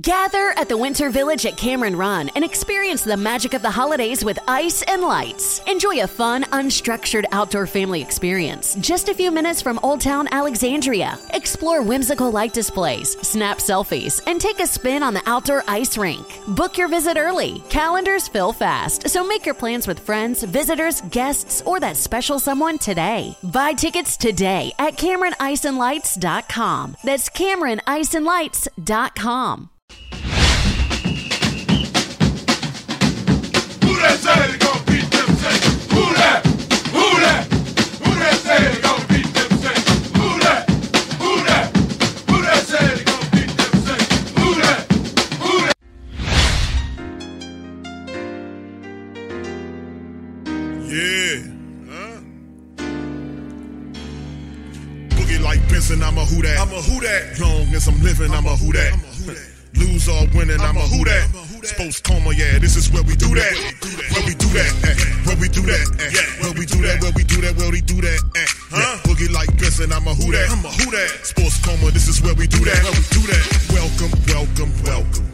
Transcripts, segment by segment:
Gather at the Winter Village at Cameron Run and experience the magic of the holidays with ice and lights. Enjoy a fun, unstructured outdoor family experience just a few minutes from Old Town Alexandria. Explore whimsical light displays, snap selfies, and take a spin on the outdoor ice rink. Book your visit early. Calendars fill fast, so make your plans with friends, visitors, guests, or that special someone today. Buy tickets today at CameronIceandLights.com. That's CameronIceandLights.com. I'm a who that. I'm a who that. Long as I'm living, I'm a who that. Lose or winning, I'm a who that. Sports coma, yeah, this is where we do that. Where we do that, where we do that, where we do that, where we do that, where we do that. Yeah. Boogie like Benson, I'm a who that. I'm a who that. Sports coma, this is where we do that. Where we do that. Welcome, welcome, welcome.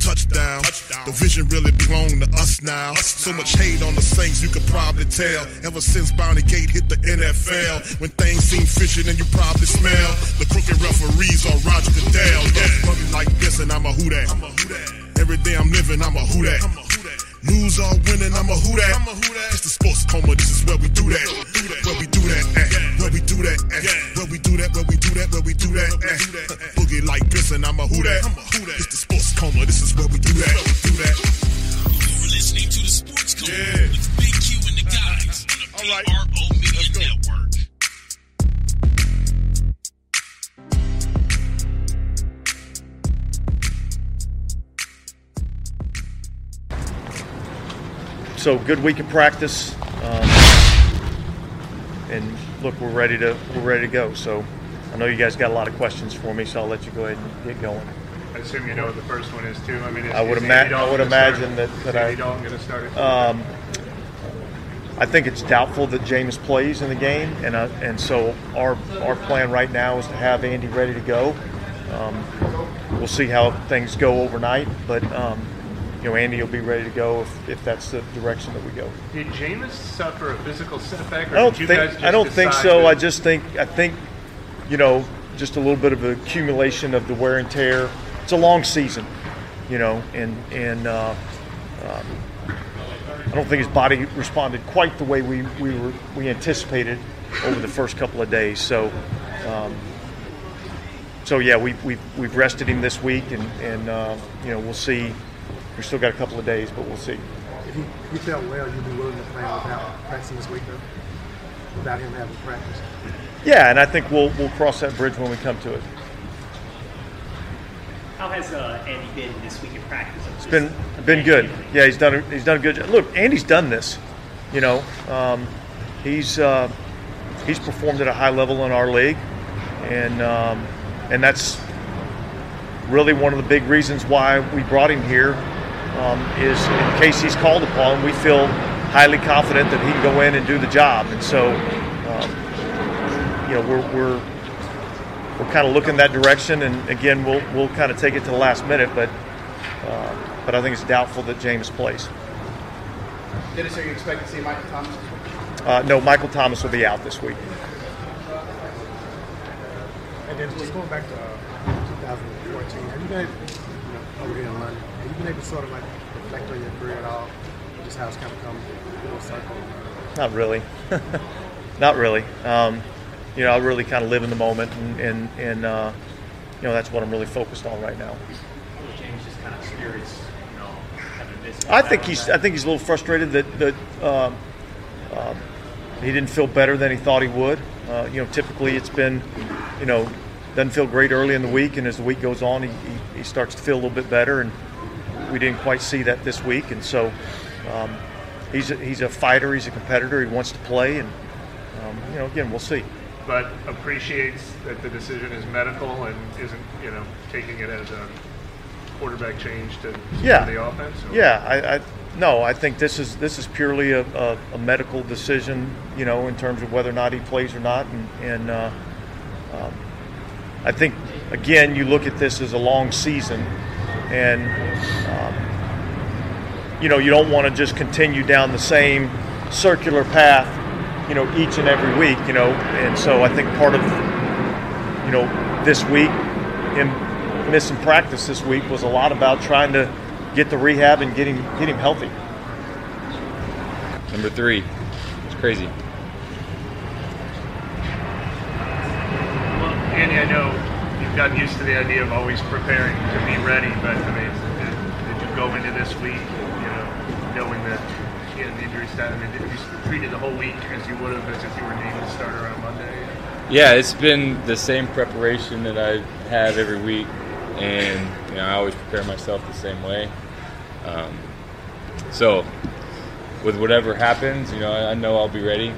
touchdown. The vision really belong to us now. So much hate on the Saints, you could probably tell. Ever since Bounty Gate hit the NFL, when things seem fishy, then you probably smell the crooked referees or Roger Goodell. Yeah, fucking like this, and I'm a who that. Every day I'm living, I'm a who that. Lose or winning, I'm a who that. It's the sports coma, this is where we do that. Where we do that, eh. Where we do that, eh. Where we do that, where we do that, where we do that, eh. Boogie like this, and I'm a who that. It's the coma, this is where we do that. We do that. You're listening to the Sports Coma Yeah. with Big Q and the guys on the All right. PRO Media. Network. so good week of practice, um, and look, we're ready to we're ready to go. So I know you guys got a lot of questions for me, so I'll let you go ahead and get going. I assume you know what the first one is too. I mean, is, I would is ima- I would gonna start imagine that- that I- Dalton going to start it? Um, I think it's doubtful that Jameis plays in the game, and uh, and so our our plan right now is to have Andy ready to go. Um, we'll see how things go overnight, but um, you know Andy will be ready to go if, if that's the direction that we go. Did Jameis suffer a physical setback, or I don't think I don't think so. that- I just think I think you know just a little bit of accumulation of the wear and tear. It's a long season, you know, and and uh, um, I don't think his body responded quite the way we we were we anticipated over the first couple of days. So. Um, so yeah, we, we've, we've rested him this week, and, and uh, you know we'll see. We've still got a couple of days, but we'll see. If you, you felt well, you'd be willing to play without practicing this week, though? Without him having practice? Yeah, and I think we'll we'll cross that bridge when we come to it. How has uh, Andy been this week in practice? It's been been good. Yeah, he's done a, he's done a good job. Look, Andy's done this. You know, um, he's uh, he's performed at a high level in our league, and um, and that's really one of the big reasons why we brought him here. Um, is in case he's called upon, we feel highly confident that he can go in and do the job, and so um, you know we're we're we're kind of looking that direction, and again we'll we'll kind of take it to the last minute, but uh, but I think it's doubtful that Jameis plays. Dennis, are you expecting to see Michael Thomas? Uh, no, Michael Thomas will be out this week. And then just going back to uh, 2014, have you been, able- you know, over here in London, have you been able to sort of like reflect on your career at all? Just how it's kind of come full circle? Not really, not really. Um, you know, I really kind of live in the moment, and and, and uh, you know that's what I'm really focused on right now. Jameis just kind of spirits, you know, having missed. I think he's I think he's a little frustrated that that um, um, he didn't feel better than he thought he would. Uh, you know, typically it's been, you know, doesn't feel great early in the week, and as the week goes on, he, he, he starts to feel a little bit better, and we didn't quite see that this week, and so um, he's a, he's a fighter, he's a competitor, he wants to play, and um, you know, again, we'll see. But appreciates that the decision is medical and isn't, you know, taking it as a quarterback change to Yeah. the offense. or- Yeah, I, I no, I think this is this is purely a, a, a medical decision, you know, in terms of whether or not he plays or not, and, and uh, um, I think again you look at this as a long season, and um, you know you don't want to just continue down the same circular path, you know, each and every week, you know, and so I think part of you know this week him missing practice this week was a lot about trying to get the rehab and get him get him healthy. Number three. It's crazy. Well, Andy, I know you've gotten used to the idea of always preparing to be ready, but I mean, did, did you go into this week, you know, knowing that he had the injury stat? I mean, did you treat it the whole week as you would have as if you were named the starter on Monday? Yeah, it's been the same preparation that I have every week, and you know I always prepare myself the same way. Um, so, with whatever happens, you know I, I know I'll be ready,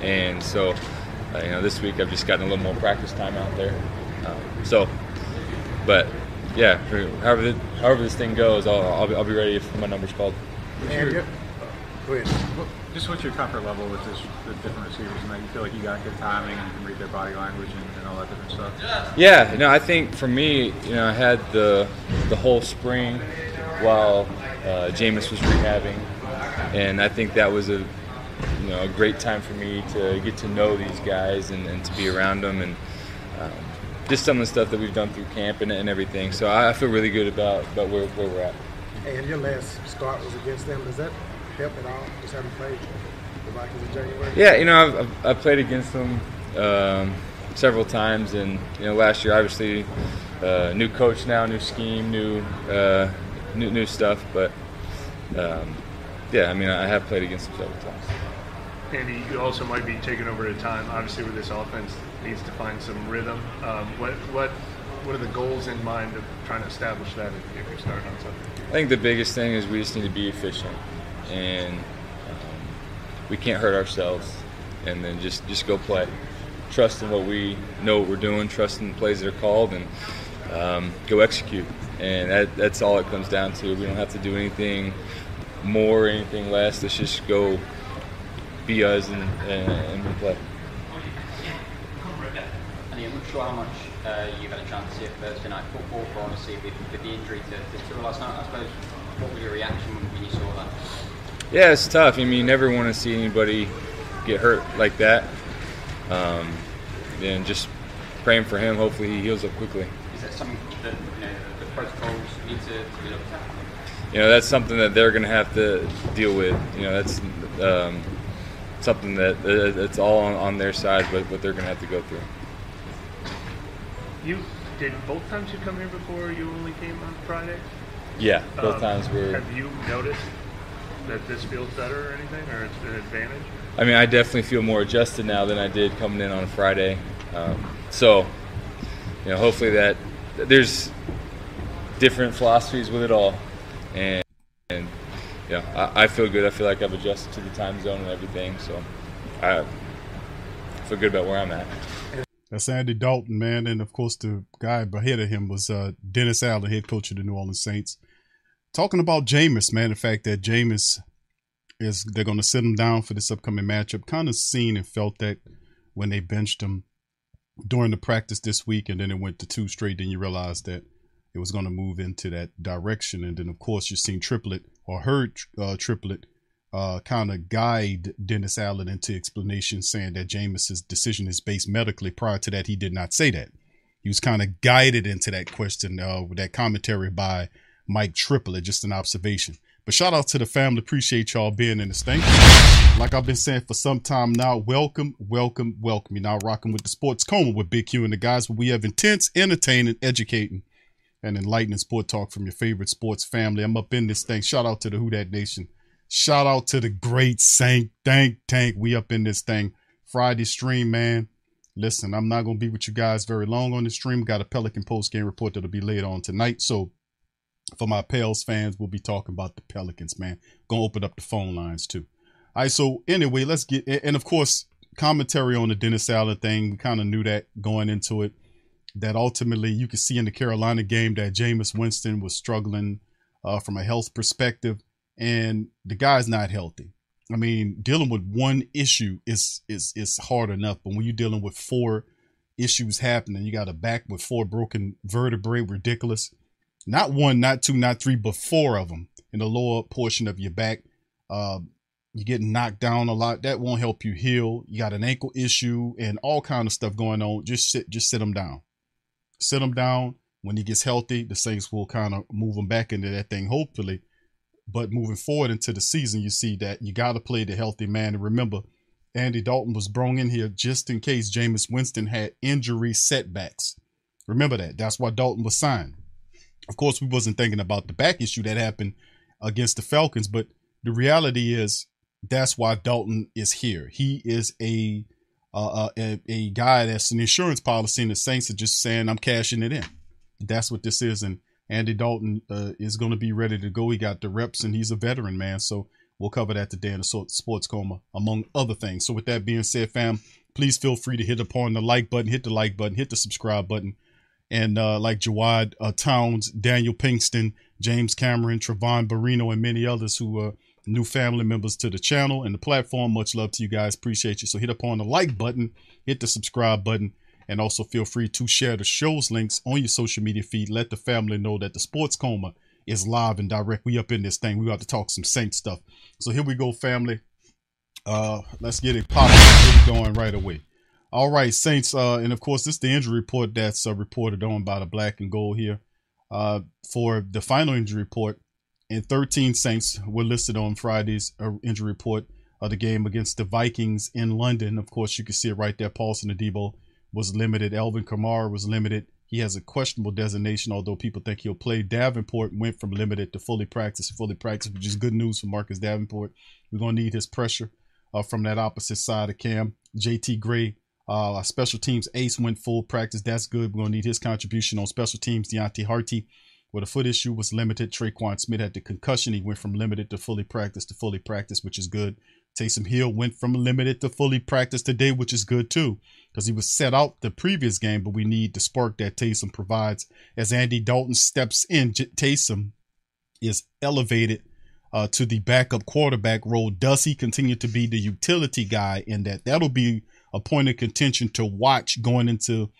and so uh, you know this week I've just gotten a little more practice time out there. Um, so, but yeah, for however however this thing goes, I'll, I'll, be, I'll be ready if my number's called. And you- go ahead. Just what's your comfort level with this, the different receivers? And that you feel like you got good timing, and you can read their body language and, and all that different stuff. Yeah, no, I think for me, you know, I had the the whole spring while uh, Jameis was rehabbing, and I think that was a you know a great time for me to get to know these guys and, and to be around them and um, just some of the stuff that we've done through camp and, and everything. So I, I feel really good about about where, where we're at. And your last start was against them. Does that help at all? Just having played the Vikings in January? Yeah, you know, I've, I've, I've played against them um, several times, and you know, last year obviously uh, new coach now, new scheme, new uh, new, new stuff, but um, yeah, I mean, I have played against them several times. Andy, you also might be taking over at a time, obviously, where this offense needs to find some rhythm. Um, what what what are the goals in mind of trying to establish that if, if you're starting on something? I think the biggest thing is we just need to be efficient, and um, we can't hurt ourselves, and then just just go play. Trust in what we know what we're doing. Trust in the plays that are called, and um, go execute. And that, that's all it comes down to. We don't have to do anything more, or anything less. Let's just go be us and, and, and play. I'm not sure how much uh, you've had a chance to see Thursday night football, but honestly, with, with the injury to, to last night, I suppose, what was your reaction when you saw that? Yeah, it's tough. I mean, you never want to see anybody get hurt like that. Um, and just praying for him. Hopefully, he heals up quickly. Is that something that you know the protocols need to, to be looked at? You know, that's something that they're going to have to deal with. You know, that's um, something that uh, it's all on, on their side, but what they're going to have to go through. You did both times you come here before you only came on Friday? Yeah, both Um, times were. Have you noticed that this feels better or anything, or it's an advantage? I mean, I definitely feel more adjusted now than I did coming in on a Friday. Um, so, you know, hopefully that there's different philosophies with it all, and and yeah, I, I feel good. I feel like I've adjusted to the time zone and everything. So, I feel good about where I'm at. That's Andy Dalton, man, and of course the guy ahead of him was uh, Dennis Allen, head coach of the New Orleans Saints. Talking about Jameis, man, the fact that Jameis is they're going to sit him down for this upcoming matchup. Kind of seen and felt that when they benched him during the practice this week, and then it went to two straight. Then you realize that it was going to move into that direction, and then of course you've seen Triplett or heard uh, Triplett uh, kind of guide Dennis Allen into explanation, saying that Jameis's decision is based medically. Prior to that, he did not say that. He was kind of guided into that question uh, with that commentary by Mike Triplett. Just an observation. But shout out to the family. Appreciate y'all being in this thing. Like I've been saying for some time now, welcome, welcome, welcome. You're now rocking with the Sports Coma with Big Q and the guys, where we have intense, entertaining, educating, and enlightening sport talk from your favorite sports family. I'm up in this thing. Shout out to the Who That Nation. Shout out to the great Saint Dank Tank. We up in this thing. Friday stream, man. Listen, I'm not gonna be with you guys very long on the stream. Got a Pelican post game report that'll be later on tonight. So for my Pels fans, we'll be talking about the Pelicans, man. Gonna open up the phone lines too. All right, so anyway, let's get and of course commentary on the Dennis Allen thing. We kind of knew that going into it. That ultimately you could see in the Carolina game that Jameis Winston was struggling uh, from a health perspective, and the guy's not healthy. I mean, dealing with one issue is is is hard enough, but when you're dealing with four issues happening, you got a back with four broken vertebrae, ridiculous. Not one, not two, not three, but four of them in the lower portion of your back. Uh, you're getting knocked down a lot. That won't help you heal. You got an ankle issue and all kind of stuff going on. Just sit, just sit him down. Sit him down. When he gets healthy, the Saints will kind of move him back into that thing, hopefully. But moving forward into the season, you see that you got to play the healthy man. And remember, Andy Dalton was brought in here just in case Jameis Winston had injury setbacks. Remember that. That's why Dalton was signed. Of course, we wasn't thinking about the back issue that happened against the Falcons, but the reality is that's why Dalton is here. He is a uh, a, a guy that's an insurance policy, and the Saints are just saying, "I'm cashing it in." That's what this is, and Andy Dalton uh, is going to be ready to go. He got the reps, and he's a veteran man. So we'll cover that today in the Sports Coma, among other things. So with that being said, fam, please feel free to hit upon the like button, hit the like button, hit the subscribe button, and uh, like Jawad uh, Towns, Daniel Pinkston, James Cameron, Trevon Barino, and many others who are new family members to the channel and the platform. Much love to you guys. Appreciate you. So hit upon the like button, hit the subscribe button, and also feel free to share the show's links on your social media feed. Let the family know that the Sports Coma is live and direct. We up in this thing. We got to talk some Saint stuff. So here we go, family. Uh, let's get it popping, get it going right away. All right, Saints, uh, and of course, this is the injury report that's uh, reported on by the Black and Gold here. Uh, for the final injury report, and 13 Saints were listed on Friday's uh, injury report of the game against the Vikings in London. Of course, you can see it right there. Paulson Adebo was limited. Alvin Kamara was limited. He has a questionable designation, although people think he'll play. Davenport went from limited to fully practice, fully practice, which is good news for Marcus Davenport. We're going to need his pressure uh, from that opposite side of Cam. JT Gray, uh, special teams ace went full practice. That's good. We're going to need his contribution on special teams. Deonte Harty, with a foot issue, was limited. Tre'Quan Smith had the concussion. He went from limited to fully practice to fully practice, which is good. Taysom Hill went from limited to fully practice today, which is good too, because he was set out the previous game, but we need the spark that Taysom provides. As Andy Dalton steps in, J- Taysom is elevated uh, to the backup quarterback role. Does he continue to be the utility guy in that? That'll be a point of contention to watch going into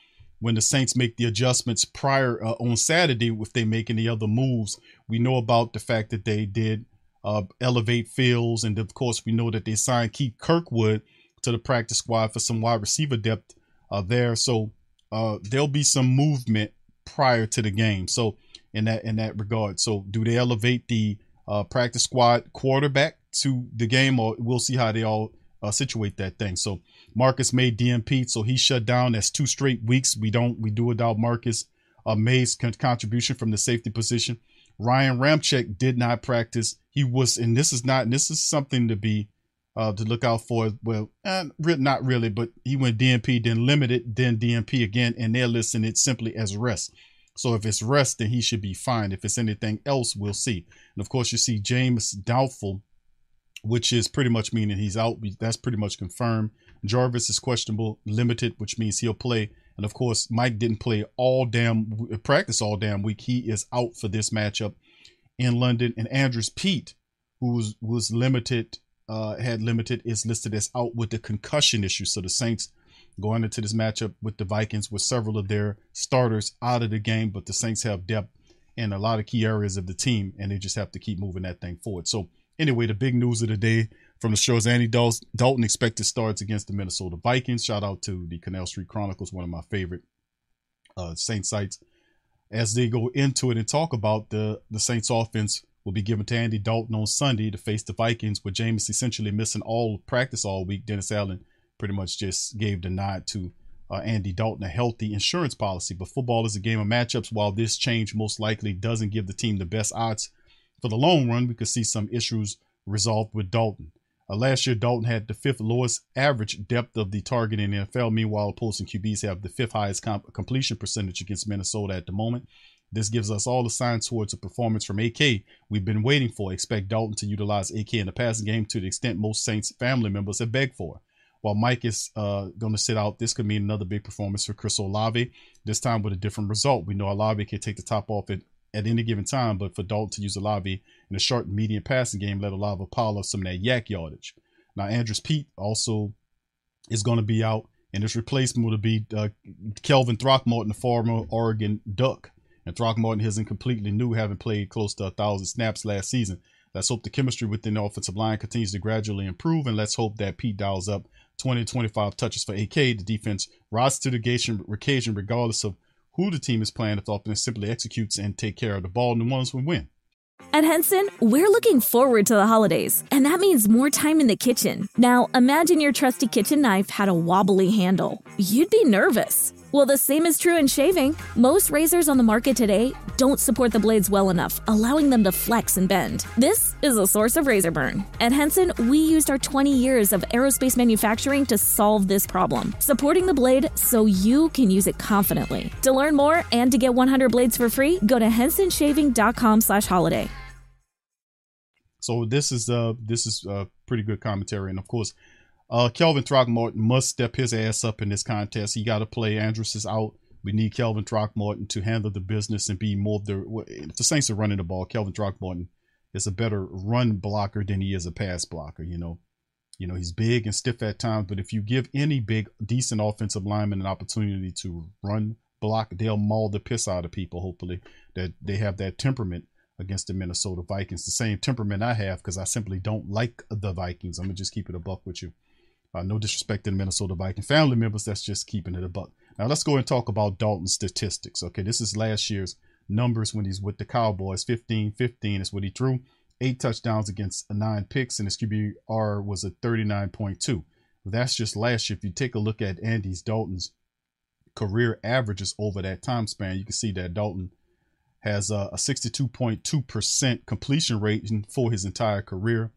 when the Saints make the adjustments prior uh, on Saturday, if they make any other moves. We know about the fact that they did uh, elevate Fields, and of course, we know that they signed Keith Kirkwood to the practice squad for some wide receiver depth uh, there. So uh, there'll be some movement prior to the game. So in that in that regard, so do they elevate the uh, practice squad quarterback to the game, or we'll see how they all uh, situate that thing. So Marcus made DNP, so he shut down. That's two straight weeks. We don't we do without Marcus uh, Maye's con- contribution from the safety position. Ryan Ramczyk did not practice. He was, and this is not. This is something to be uh, to look out for. Well, eh, not really, but he went DNP, then limited, then DNP again, and they're listing it simply as rest. So if it's rest, then he should be fine. If it's anything else, we'll see. And of course, you see Jameis doubtful, which is pretty much meaning he's out. That's pretty much confirmed. Jarvis is questionable, limited, which means he'll play. And of course, Mike didn't play all damn practice all damn week. He is out for this matchup in London. And Andrus Peat, who was, was limited, uh, had limited, is listed as out with the concussion issue. So the Saints going into this matchup with the Vikings with several of their starters out of the game, but the Saints have depth in a lot of key areas of the team, and they just have to keep moving that thing forward. So anyway, the big news of the day from the show is Andy Dalton expected starts against the Minnesota Vikings. Shout out to the Canal Street Chronicles, one of my favorite uh, Saints sites. As they go into it and talk about the the Saints offense will be given to Andy Dalton on Sunday to face the Vikings, with Jameis essentially missing all practice all week. Dennis Allen pretty much just gave the nod to uh, Andy Dalton a healthy insurance policy. But football is a game of matchups. While this change most likely doesn't give the team the best odds for the long run, we could see some issues resolved with Dalton. Uh, last year, Dalton had the fifth lowest average depth of the target in the NFL. Meanwhile, opposing QBs have the fifth highest comp- completion percentage against Minnesota at the moment. This gives us all the signs towards a performance from AK we've been waiting for. Expect Dalton to utilize AK in the passing game to the extent most Saints family members have begged for. While Mike is uh, going to sit out, this could mean another big performance for Chris Olave. This time with a different result. We know Olave can take the top off it at any given time, but for Dalton to use Olave in a short and medium passing game, let pile up some of that YAC yardage. Now Andrus Peat also is going to be out, and his replacement will be uh, Calvin Throckmorton, the former Oregon Duck. And Throckmorton isn't completely new, having played close to a thousand snaps last season. Let's hope the chemistry within the offensive line continues to gradually improve, and let's hope that Pete dials up 20 25 touches for AK. The defense rises to the occasion, regardless of who the team is playing. If the offense simply executes and take care of the ball, New Orleans will win. At Henson, we're looking forward to the holidays, and that means more time in the kitchen. Now, imagine your trusty kitchen knife had a wobbly handle. You'd be nervous. Well, the same is true in shaving. Most razors on the market today don't support the blades well enough, allowing them to flex and bend. This is a source of razor burn. At Henson, we used our 20 years of aerospace manufacturing to solve this problem, supporting the blade so you can use it confidently. To learn more and to get 100 blades for free, go to hensonshaving.com/holiday. So this is uh this is uh pretty good commentary, and of course, uh Calvin Throckmorton must step his ass up in this contest. He got to play. Andrus is out. We need Calvin Throckmorton to handle the business and be more of the. The Saints are running the ball, Calvin Throckmorton is a better run blocker than he is a pass blocker. You know, you know he's big and stiff at times, but if you give any big, decent offensive lineman an opportunity to run block, they'll maul the piss out of people. Hopefully, that they have that temperament against the Minnesota Vikings. The same temperament I have because I simply don't like the Vikings. I'm gonna just keep it a buck with you. Uh, no disrespect to the Minnesota Viking family members. That's just keeping it a buck. Now let's go and talk about Dalton's statistics. Okay, this is last year's numbers when he's with the Cowboys. 15 15 is what he threw. Eight touchdowns against nine picks, and his QBR was a 39.2. That's just last year. If you take a look at Andy's Dalton's career averages over that time span, you can see that Dalton has a, a 62.2% completion rate for his entire career.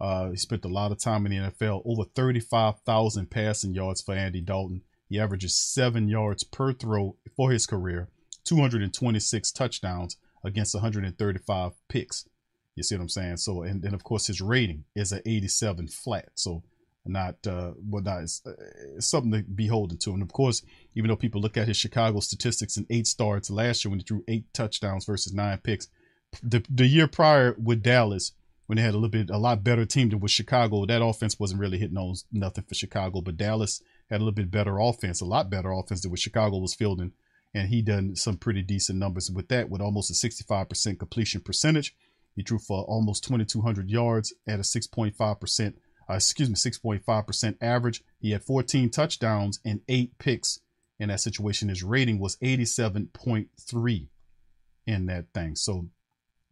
Uh, he spent a lot of time in the NFL, over 35,000 passing yards for Andy Dalton. He averages seven yards per throw for his career, 226 touchdowns against 135 picks. You see what I'm saying? So, and then of course his rating is an 87 flat. So, not uh, well, not it's, uh, it's something to be holding to. And of course, even though people look at his Chicago statistics and eight starts last year when he threw eight touchdowns versus nine picks, the the year prior with Dallas when they had a little bit a lot better team than with Chicago, that offense wasn't really hitting on nothing for Chicago. But Dallas had a little bit better offense, a lot better offense than what Chicago was fielding, and he done some pretty decent numbers with that, with almost a 65% completion percentage. He threw for almost 2,200 yards at a 6.5 percent uh, excuse me, 6.5% average. He had 14 touchdowns and eight picks in that situation. His rating was 87.3 in that thing. So,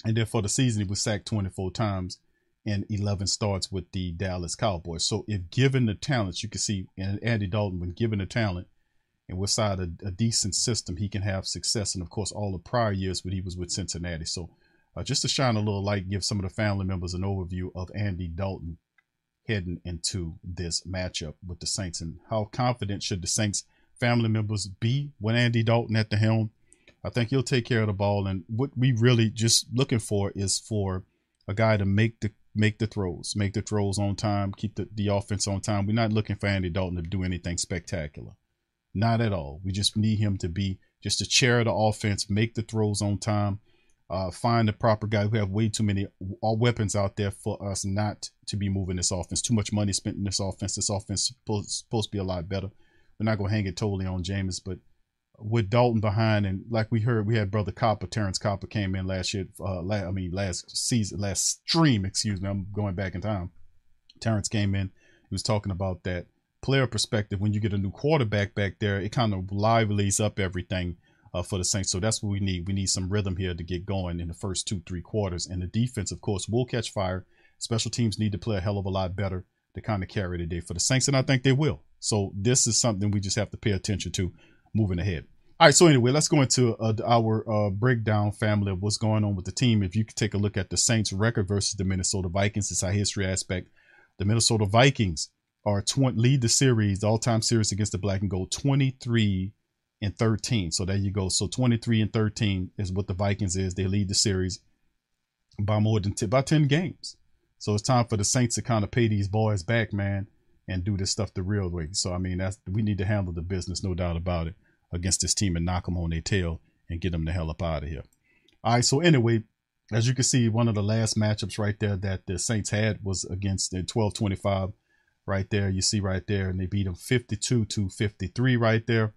and then for the season, he was sacked 24 times and 11 starts with the Dallas Cowboys. So, if given the talents, you can see, and Andy Dalton, when given the talent and without a, a decent system, he can have success. And of course, all the prior years when he was with Cincinnati. So, uh, just to shine a little light, give some of the family members an overview of Andy Dalton heading into this matchup with the Saints and how confident should the Saints family members be with Andy Dalton at the helm? I think he'll take care of the ball. And what we really just looking for is for a guy to make the make the throws, make the throws on time, keep the, the offense on time. We're not looking for Andy Dalton to do anything spectacular. Not at all. We just need him to be just a chair of the offense, make the throws on time, uh, find the proper guy. We have way too many weapons out there for us not to be moving this offense. Too much money spent in this offense. This offense supposed, supposed to be a lot better. We're not going to hang it totally on Jameis, but with Dalton behind, and like we heard, we had brother Copper, Terrance Copper came in last year. Uh, I mean, last season, last stream, excuse me. I'm going back in time. Terrence came in. He was talking about that player perspective. When you get a new quarterback back there, it kind of livelies up everything uh, for the Saints. So that's what we need. We need some rhythm here to get going in the first two, three quarters. And the defense, of course, will catch fire. Special teams need to play a hell of a lot better to kind of carry the day for the Saints, and I think they will. So this is something we just have to pay attention to moving ahead. All right, so anyway, let's go into uh, our uh, breakdown family of what's going on with the team. If you could take a look at the Saints record versus the Minnesota Vikings, it's our history aspect. The Minnesota Vikings are 20, lead the series, the all-time series against the Black and Gold, 23 and 13. So there you go. So 23 and 13 is what the Vikings is. They lead the series by more than t- by 10 games. So it's time for the Saints to kind of pay these boys back, man. and do this stuff the real way. So I mean, that's we need to handle the business, no doubt about it, against this team and knock them on their tail and get them the hell up out of here. All right. So anyway, as you can see, one of the last matchups right there that the Saints had was against the 12-25 right there. You see right there, and they beat them 52 to 53 right there.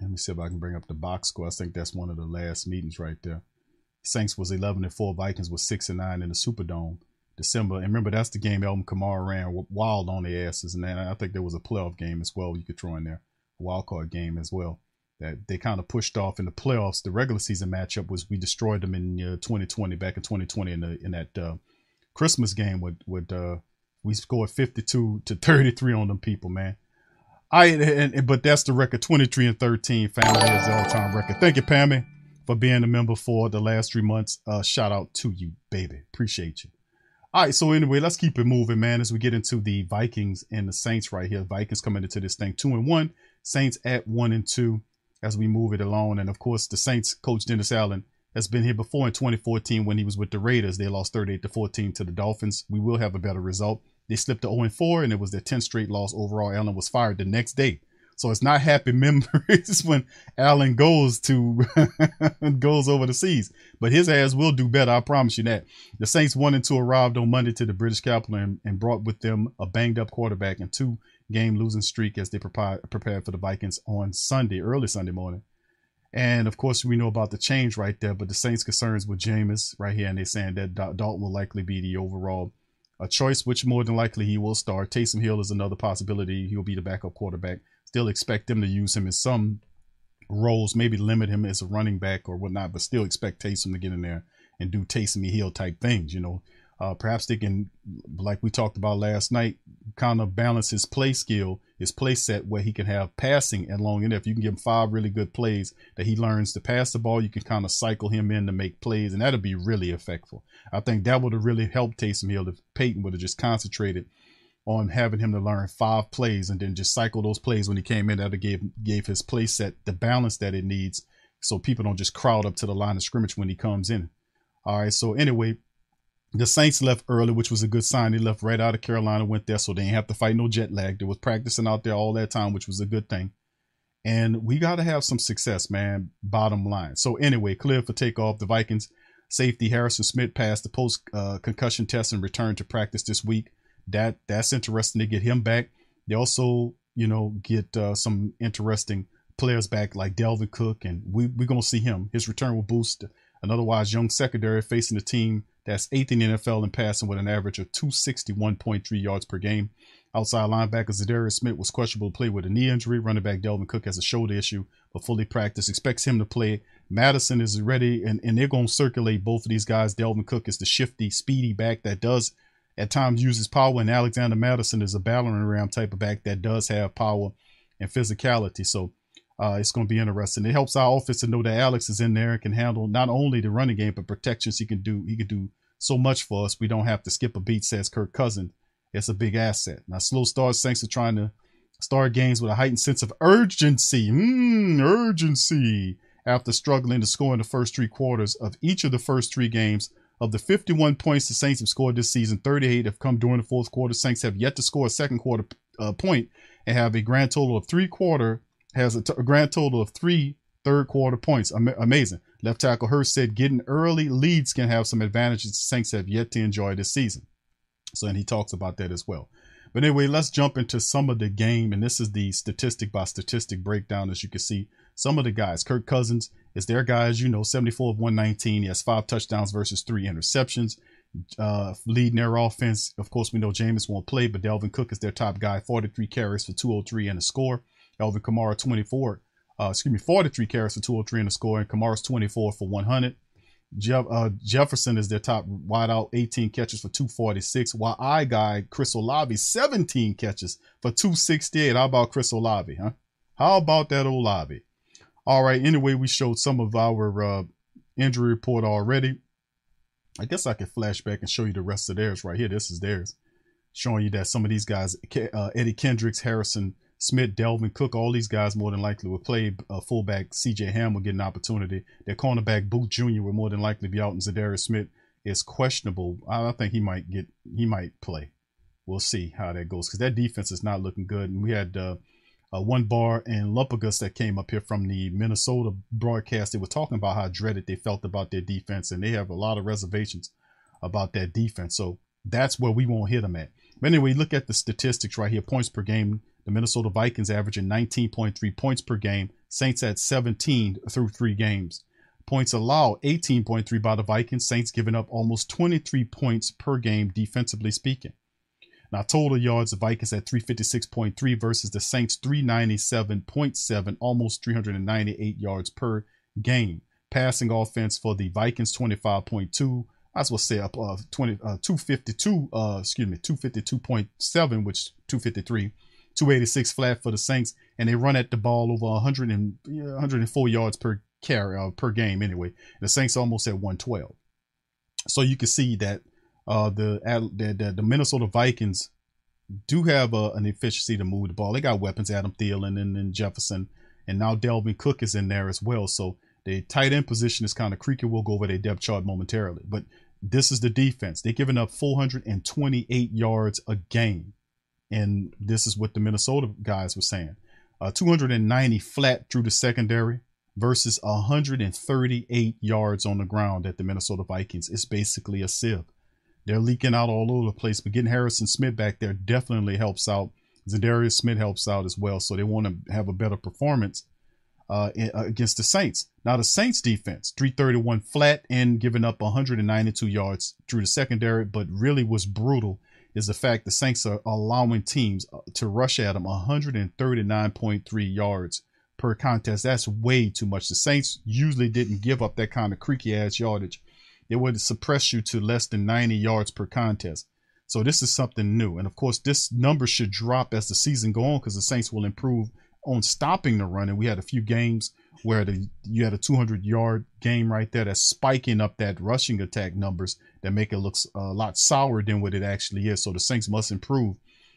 Let me see if I can bring up the box score. I think that's one of the last meetings right there. Saints was 11 and 4. Vikings was 6 and 9 in the Superdome. December. And remember, that's the game Alvin Kamara ran wild on the asses. And then I think there was a playoff game as well you could throw in there, wild card game as well. That they kind of pushed off in the playoffs. The regular season matchup was we destroyed them in uh, 2020, back in 2020, in, the, in that uh, Christmas game with with uh, we scored 52 to 33 on them people, man. I and, and, but that's the record 23 and 13 family is the all-time record. Thank you, Pammy, for being a member for the last three months. Uh, shout out to you, baby. Appreciate you. All right, so anyway, let's keep it moving, man. As we get into the Vikings and the Saints right here, Vikings coming into this thing two and one, Saints at one and two. As we move it along, and of course, the Saints coach Dennis Allen has been here before in 2014 when he was with the Raiders. They lost 38 to 14 to the Dolphins. We will have a better result. They slipped to 0 4, and it was their 10th straight loss overall. Allen was fired the next day. So it's not happy memories when Allen goes to goes over the seas. But his ass will do better, I promise you that. The Saints one and two arrived on Monday to the British capital and, and brought with them a banged up quarterback and two game losing streak as they prepared prepared for the Vikings on Sunday, early Sunday morning. And of course, we know about the change right there, but the Saints' concerns with Jameis right here, and they're saying that Dalton will likely be the overall a choice, which more than likely he will start. Taysom Hill is another possibility. He'll be the backup quarterback. Still expect them to use him in some roles, maybe limit him as a running back or whatnot, but still expect Taysom to get in there and do Taysom Hill type things, you know. Uh, perhaps they can, like we talked about last night, kind of balance his play skill, his play set where he can have passing and long enough. You can give him five really good plays that he learns to pass the ball. You can kind of cycle him in to make plays, and that'll be really effective. I think that would have really helped Taysom Hill if Payton would have just concentrated on having him to learn five plays and then just cycle those plays when he came in. That gave gave his play set the balance that it needs, so people don't just crowd up to the line of scrimmage when he comes in. All right. So anyway, the Saints left early, which was a good sign. They left right out of Carolina, went there, so they didn't have to fight no jet lag. They was practicing out there all that time, which was a good thing. And we got to have some success, man. Bottom line. So anyway, clear for takeoff. The Vikings safety Harrison Smith passed the post uh, concussion test and returned to practice this week. That that's interesting to get him back. They also, you know, get uh, some interesting players back like Dalvin Cook, and we we're gonna see him. His return will boost an otherwise young secondary facing a team that's eighth in the NFL in passing with an average of 261.3 yards per game. Outside linebacker Za'Darius Smith was questionable to play with a knee injury. Running back Dalvin Cook has a shoulder issue, but fully practiced. Expects him to play. Mattison is ready, and, and they're going to circulate both of these guys. Dalvin Cook is the shifty, speedy back that does at times uses power, and Alexander Mattison is a battering ram type of back that does have power and physicality. So uh, it's going to be interesting. It helps our offense to know that Alex is in there and can handle not only the running game but protections. He can do he can do so much for us. We don't have to skip a beat. Says Kirk Cousin. It's a big asset. Now slow starts thanks to trying to start games with a heightened sense of urgency. Mm, urgency after struggling to score in the first three quarters of each of the first three games. Of the 51 points the Saints have scored this season, 38 have come during the fourth quarter. Saints have yet to score a second quarter uh, point and have a grand total of three quarter has a, t- a grand total of three third quarter points. Am- amazing. Left tackle Hurst said getting early leads can have some advantages the Saints have yet to enjoy this season. So, and he talks about that as well. But anyway, let's jump into some of the game. And this is the statistic by statistic breakdown. As you can see, some of the guys, Kirk Cousins is their guy, as you know, 74 of 119. He has five touchdowns versus three interceptions. Uh, leading their offense. Of course, we know Jameis won't play, but Dalvin Cook is their top guy, 43 carries for 203 and a score. Alvin Kamara 24, uh, excuse me, 43 carries for 203 in the score, and Kamara's 24 for 100. Jeff, uh, Jefferson is their top wideout, 18 catches for 246. While I guy Chris Olave, 17 catches for 268. How about Chris Olave, huh? How about that Olave? All right. Anyway, we showed some of our uh, injury report already. I guess I can flash back and show you the rest of theirs right here. This is theirs, showing you that some of these guys, uh, Eddie Kendricks, Harrison Smith, Dalvin Cook, all these guys more than likely will play. Uh, fullback CJ Ham will get an opportunity. Their cornerback Booth Jr. will more than likely be out, and Za'Darius Smith is questionable. I, I think he might get he might play. we'll see how that goes because that defense is not looking good. And we had uh, uh, one bar and Lumpagus that came up here from the Minnesota broadcast. They were talking about how dreaded they felt about their defense, and they have a lot of reservations about that defense. So that's where we won't hit them at. But anyway, look at the statistics right here points per game. The Minnesota Vikings averaging 19.3 points per game, Saints at 17 through three games. Points allowed 18.3 by the Vikings, Saints giving up almost 23 points per game defensively speaking. Now, total yards, the Vikings at 356.3 versus the Saints 397.7, almost 398 yards per game. Passing offense for the Vikings 25.2. I as well say up uh, 20, uh, 252, uh, excuse me, 252.7, which 253, 286 flat for the Saints, and they run at the ball over 100 and, 104 yards per carry uh, per game anyway. The Saints almost at 112. So you can see that uh, the, the the Minnesota Vikings do have uh, an efficiency to move the ball. They got weapons, Adam Thielen and, and Jefferson, and now Dalvin Cook is in there as well. So the tight end position is kind of creaky. We'll go over their depth chart momentarily, but this is the defense. They're giving up 428 yards a game, and this is what the Minnesota guys were saying: uh, 290 flat through the secondary versus 138 yards on the ground at the Minnesota Vikings. It's basically a sieve. They're leaking out all over the place, but getting Harrison Smith back there definitely helps out. Za'Darius Smith helps out as well, so they want to have a better performance uh, uh, against the Saints. Now the Saints defense, 331 flat and giving up 192 yards through the secondary, but really was brutal is the fact the Saints are allowing teams uh, to rush at them 139.3 yards per contest. That's way too much. The Saints usually didn't give up that kind of creaky ass yardage it would suppress you to less than 90 yards per contest. So this is something new. And of course, this number should drop as the season go on because the Saints will improve on stopping the run. And we had a few games where the, you had a 200 yard game right there that's spiking up that rushing attack numbers that make it look a lot sour than what it actually is. So the Saints must improve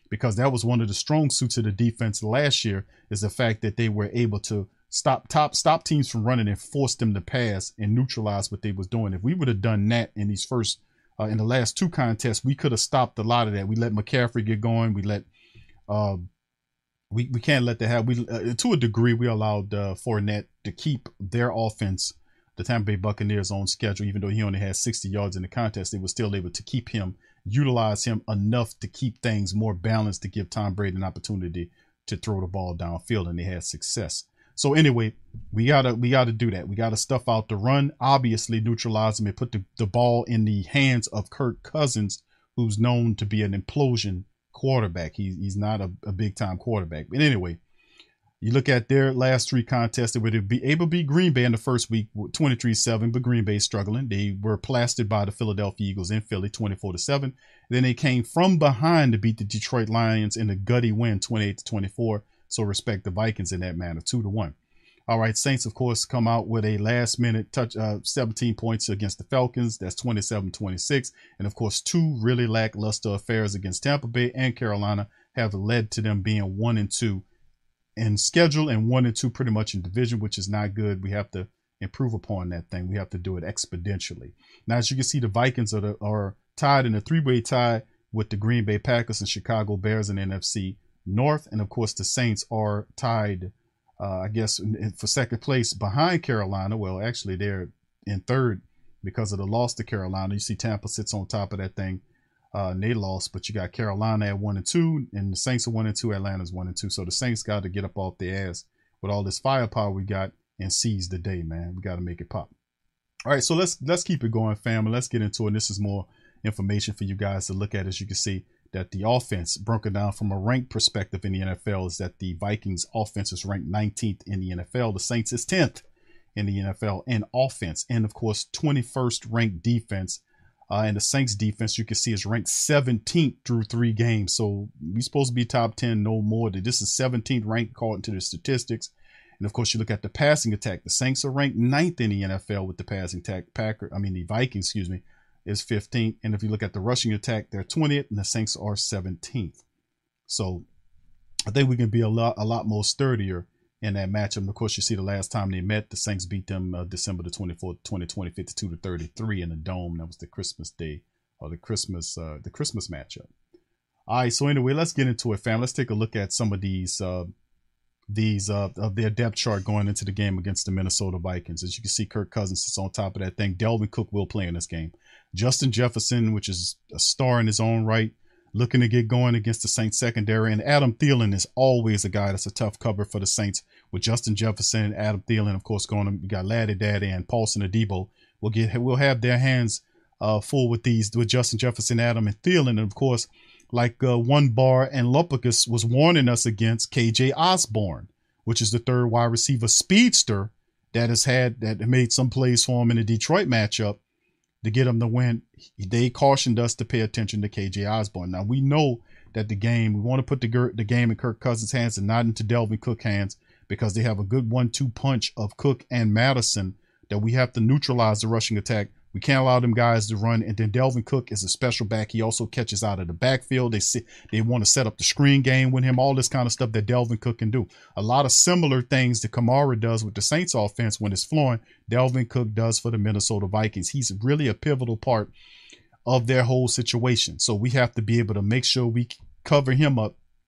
because that was one of the strong suits of the defense last year is the fact that they were able to stop top stop teams from running and force them to pass and neutralize what they was doing. If we would have done that in these first uh, in the last two contests, we could have stopped a lot of that. We let McCaffrey get going. We let uh, we we can't let that have. We uh, to a degree we allowed uh, Fournette to keep their offense, the Tampa Bay Buccaneers, on schedule. Even though he only had 60 yards in the contest, they were still able to keep him, utilize him enough to keep things more balanced to give Tom Brady an opportunity to throw the ball downfield, and they had success. So anyway, we gotta we gotta do that. We gotta stuff out the run, obviously neutralize them and put the, the ball in the hands of Kirk Cousins, who's known to be an implosion quarterback. He's he's not a, a big time quarterback. But anyway, you look at their last three contests, it would be able to beat Green Bay in the first week 23-7, but Green Bay struggling. They were plastered by the Philadelphia Eagles in Philly 24-7. Then they came from behind to beat the Detroit Lions in a gutty win 28 24 so respect the Vikings in that manner, two to one. All right, Saints, of course, come out with a last minute touch, uh, 17 points against the Falcons. That's 27 26. And of course, two really lackluster affairs against Tampa Bay and Carolina have led to them being one and two in schedule and one and two pretty much in division, which is not good. We have to improve upon that thing. We have to do it exponentially. Now, as you can see, the Vikings are, the, are tied in a three way tie with the Green Bay Packers and Chicago Bears in NFC North, and of course the Saints are tied, uh, I guess, for second place behind Carolina. Well, actually they're in third because of the loss to Carolina. You see Tampa sits on top of that thing. Uh, and they lost, but you got Carolina at one and two, and the Saints are one and two. Atlanta's one and two. So the Saints got to get up off their ass with all this firepower we got and seize the day, man. We got to make it pop. All right, so let's let's keep it going, family. Let's get into it. This is more information for you guys to look at. As you can see, that the offense, broken down from a rank perspective in the NFL, is that the Vikings offense is ranked 19th in the NFL. The Saints is 10th in the NFL in offense. And of course, 21st ranked defense. Uh, and the Saints defense, you can see, is ranked 17th through three games. So we're supposed to be top 10, no more. This is 17th ranked according to the statistics. And of course, you look at the passing attack. The Saints are ranked ninth in the NFL with the passing attack. Packer, I mean the Vikings, excuse me, is 15th. And if you look at the rushing attack, they're 20th, and the Saints are 17th. So I think we can be a lot a lot more sturdier in that matchup. And of course, you see the last time they met, the Saints beat them uh, December the 24th, 2020, 52 to 33 in the dome. That was the Christmas day or the Christmas uh, the Christmas matchup. All right, so anyway, let's get into it, fam. Let's take a look at some of these uh, these uh, of their depth chart going into the game against the Minnesota Vikings. As you can see, Kirk Cousins is on top of that thing. Dalvin Cook will play in this game. Justin Jefferson, which is a star in his own right, looking to get going against the Saints secondary. And Adam Thielen is always a guy that's a tough cover for the Saints with Justin Jefferson, Adam Thielen, of course, going. To, got Laddie Daddy and Paulson Adebo. We'll get we'll have their hands uh, full with these with Justin Jefferson, Adam, and Thielen, and of course like uh, one bar and Lumpicus was warning us against KJ Osborn, which is the third wide receiver speedster that has had that made some plays for him in the Detroit matchup to get him to win. They cautioned us to pay attention to KJ Osborn. Now we know that the game we want to put the the game in Kirk Cousins' hands and not into Dalvin Cook hands because they have a good one-two punch of Cook and Mattison that we have to neutralize the rushing attack we can't allow them guys to run. And then Dalvin Cook is a special back. He also catches out of the backfield. They see, they want to set up the screen game with him, all this kind of stuff that Dalvin Cook can do. A lot of similar things that Kamara does with the Saints offense when it's flowing, Dalvin Cook does for the Minnesota Vikings. He's really a pivotal part of their whole situation. So we have to be able to make sure we cover him up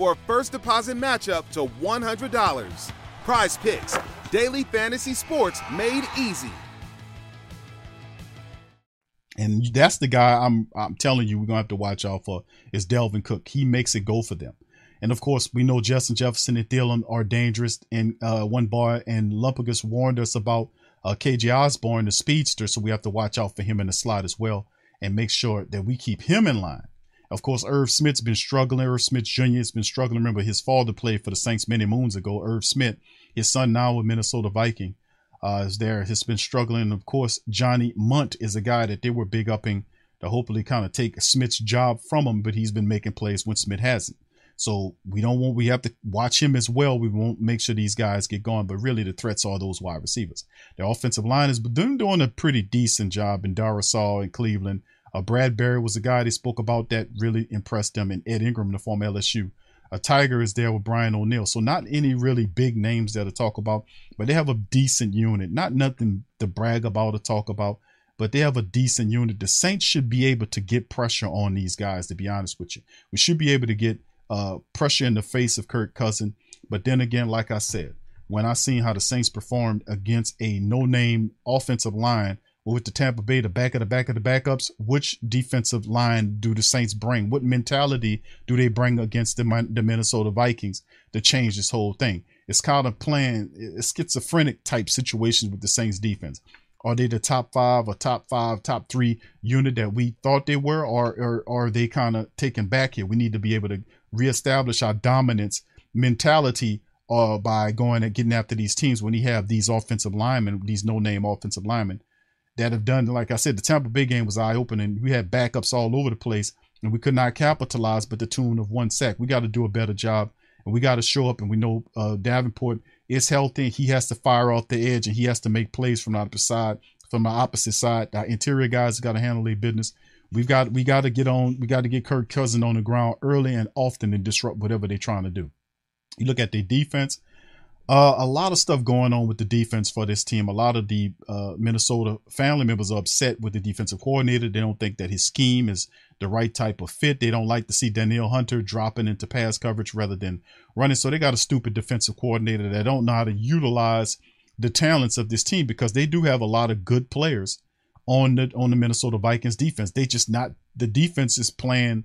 for a first deposit matchup to $100. Prize Picks, daily fantasy sports made easy. And that's the guy I'm I'm telling you we're gonna have to watch out for is Dalvin Cook. He makes it go for them. And of course, we know Justin Jefferson and Thielen are dangerous. And uh, one bar and Lumpagus warned us about uh, KJ Osborn, the speedster, so we have to watch out for him in the slot as well and make sure that we keep him in line. Of course, Irv Smith's been struggling. Irv Smith Jr. has been struggling. Remember, his father played for the Saints many moons ago. Irv Smith, his son now with Minnesota Viking, uh, is there. Has been struggling. And of course, Johnny Mundt is a guy that they were big upping to hopefully kind of take Smith's job from him, but he's been making plays when Smith hasn't. So we don't want we have to watch him as well. We won't make sure these guys get going, but really the threats are those wide receivers. The offensive line has been doing a pretty decent job in Darrisaw in Cleveland. Uh, Bradbury was a guy they spoke about that really impressed them, and Ed Ingram, the former LSU. A Tiger is there with Brian O'Neill. So not any really big names there to talk about, but they have a decent unit. Not nothing to brag about or talk about, but they have a decent unit. The Saints should be able to get pressure on these guys, to be honest with you. We should be able to get uh, pressure in the face of Kirk Cousin. But then again, like I said, when I seen how the Saints performed against a no-name offensive line with the Tampa Bay, the back of the back of the backups, which defensive line do the Saints bring? What mentality do they bring against the, the Minnesota Vikings to change this whole thing? It's kind of playing a schizophrenic type situations with the Saints defense. Are they the top five or top five, top three unit that we thought they were, or, or, or are they kind of taken back here? We need to be able to reestablish our dominance mentality uh, by going and getting after these teams when you have these offensive linemen, these no-name offensive linemen that have done, like I said, the Tampa Bay game was eye opening. We had backups all over the place and we could not capitalize but the tune of one sack. We got to do a better job and we got to show up. And we know uh, Davenport is healthy. He has to fire off the edge and he has to make plays from the opposite side. From the opposite side, the interior guys got to handle their business. We've got we got to get on. We got to get Kirk Cousin on the ground early and often and disrupt whatever they're trying to do. You look at their defense. Uh, a lot of stuff going on with the defense for this team. A lot of the uh, Minnesota family members are upset with the defensive coordinator. They don't think that his scheme is the right type of fit. They don't like to see Danielle Hunter dropping into pass coverage rather than running. So they got a stupid defensive coordinator that don't know how to utilize the talents of this team because they do have a lot of good players on the on the Minnesota Vikings defense. They just not the defense is playing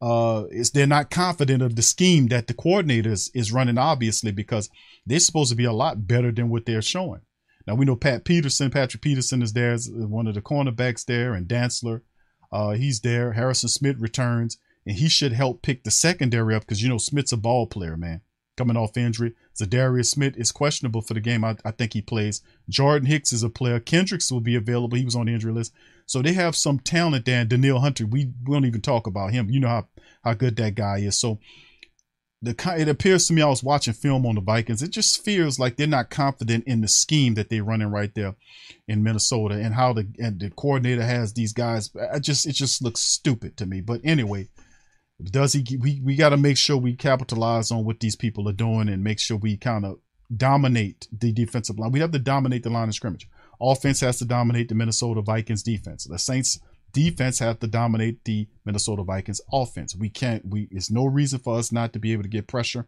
uh is they're not confident of the scheme that the coordinator is, is running obviously because they're supposed to be a lot better than what they're showing. Now we know Pat Peterson, Patrick Peterson is there as one of the cornerbacks there and Dantzler uh, he's there. Harrison Smith returns, and he should help pick the secondary up because you know Smith's a ball player, man. Coming off injury, Za'Darius Smith is questionable for the game. I, I think he plays. Jordan Hicks is a player. Kendricks will be available. He was on the injury list, so they have some talent there. And Hunter, we, we don't even talk about him. You know how how good that guy is. So the it appears to me I was watching film on the Vikings. It just feels like they're not confident in the scheme that they're running right there in Minnesota and how the and the coordinator has these guys. I just it just looks stupid to me. But anyway, does he? We we got to make sure we capitalize on what these people are doing and make sure we kind of dominate the defensive line. We have to dominate the line of scrimmage. Offense has to dominate the Minnesota Vikings defense. The Saints defense have to dominate the Minnesota Vikings offense. We can't we it's no reason for us not to be able to get pressure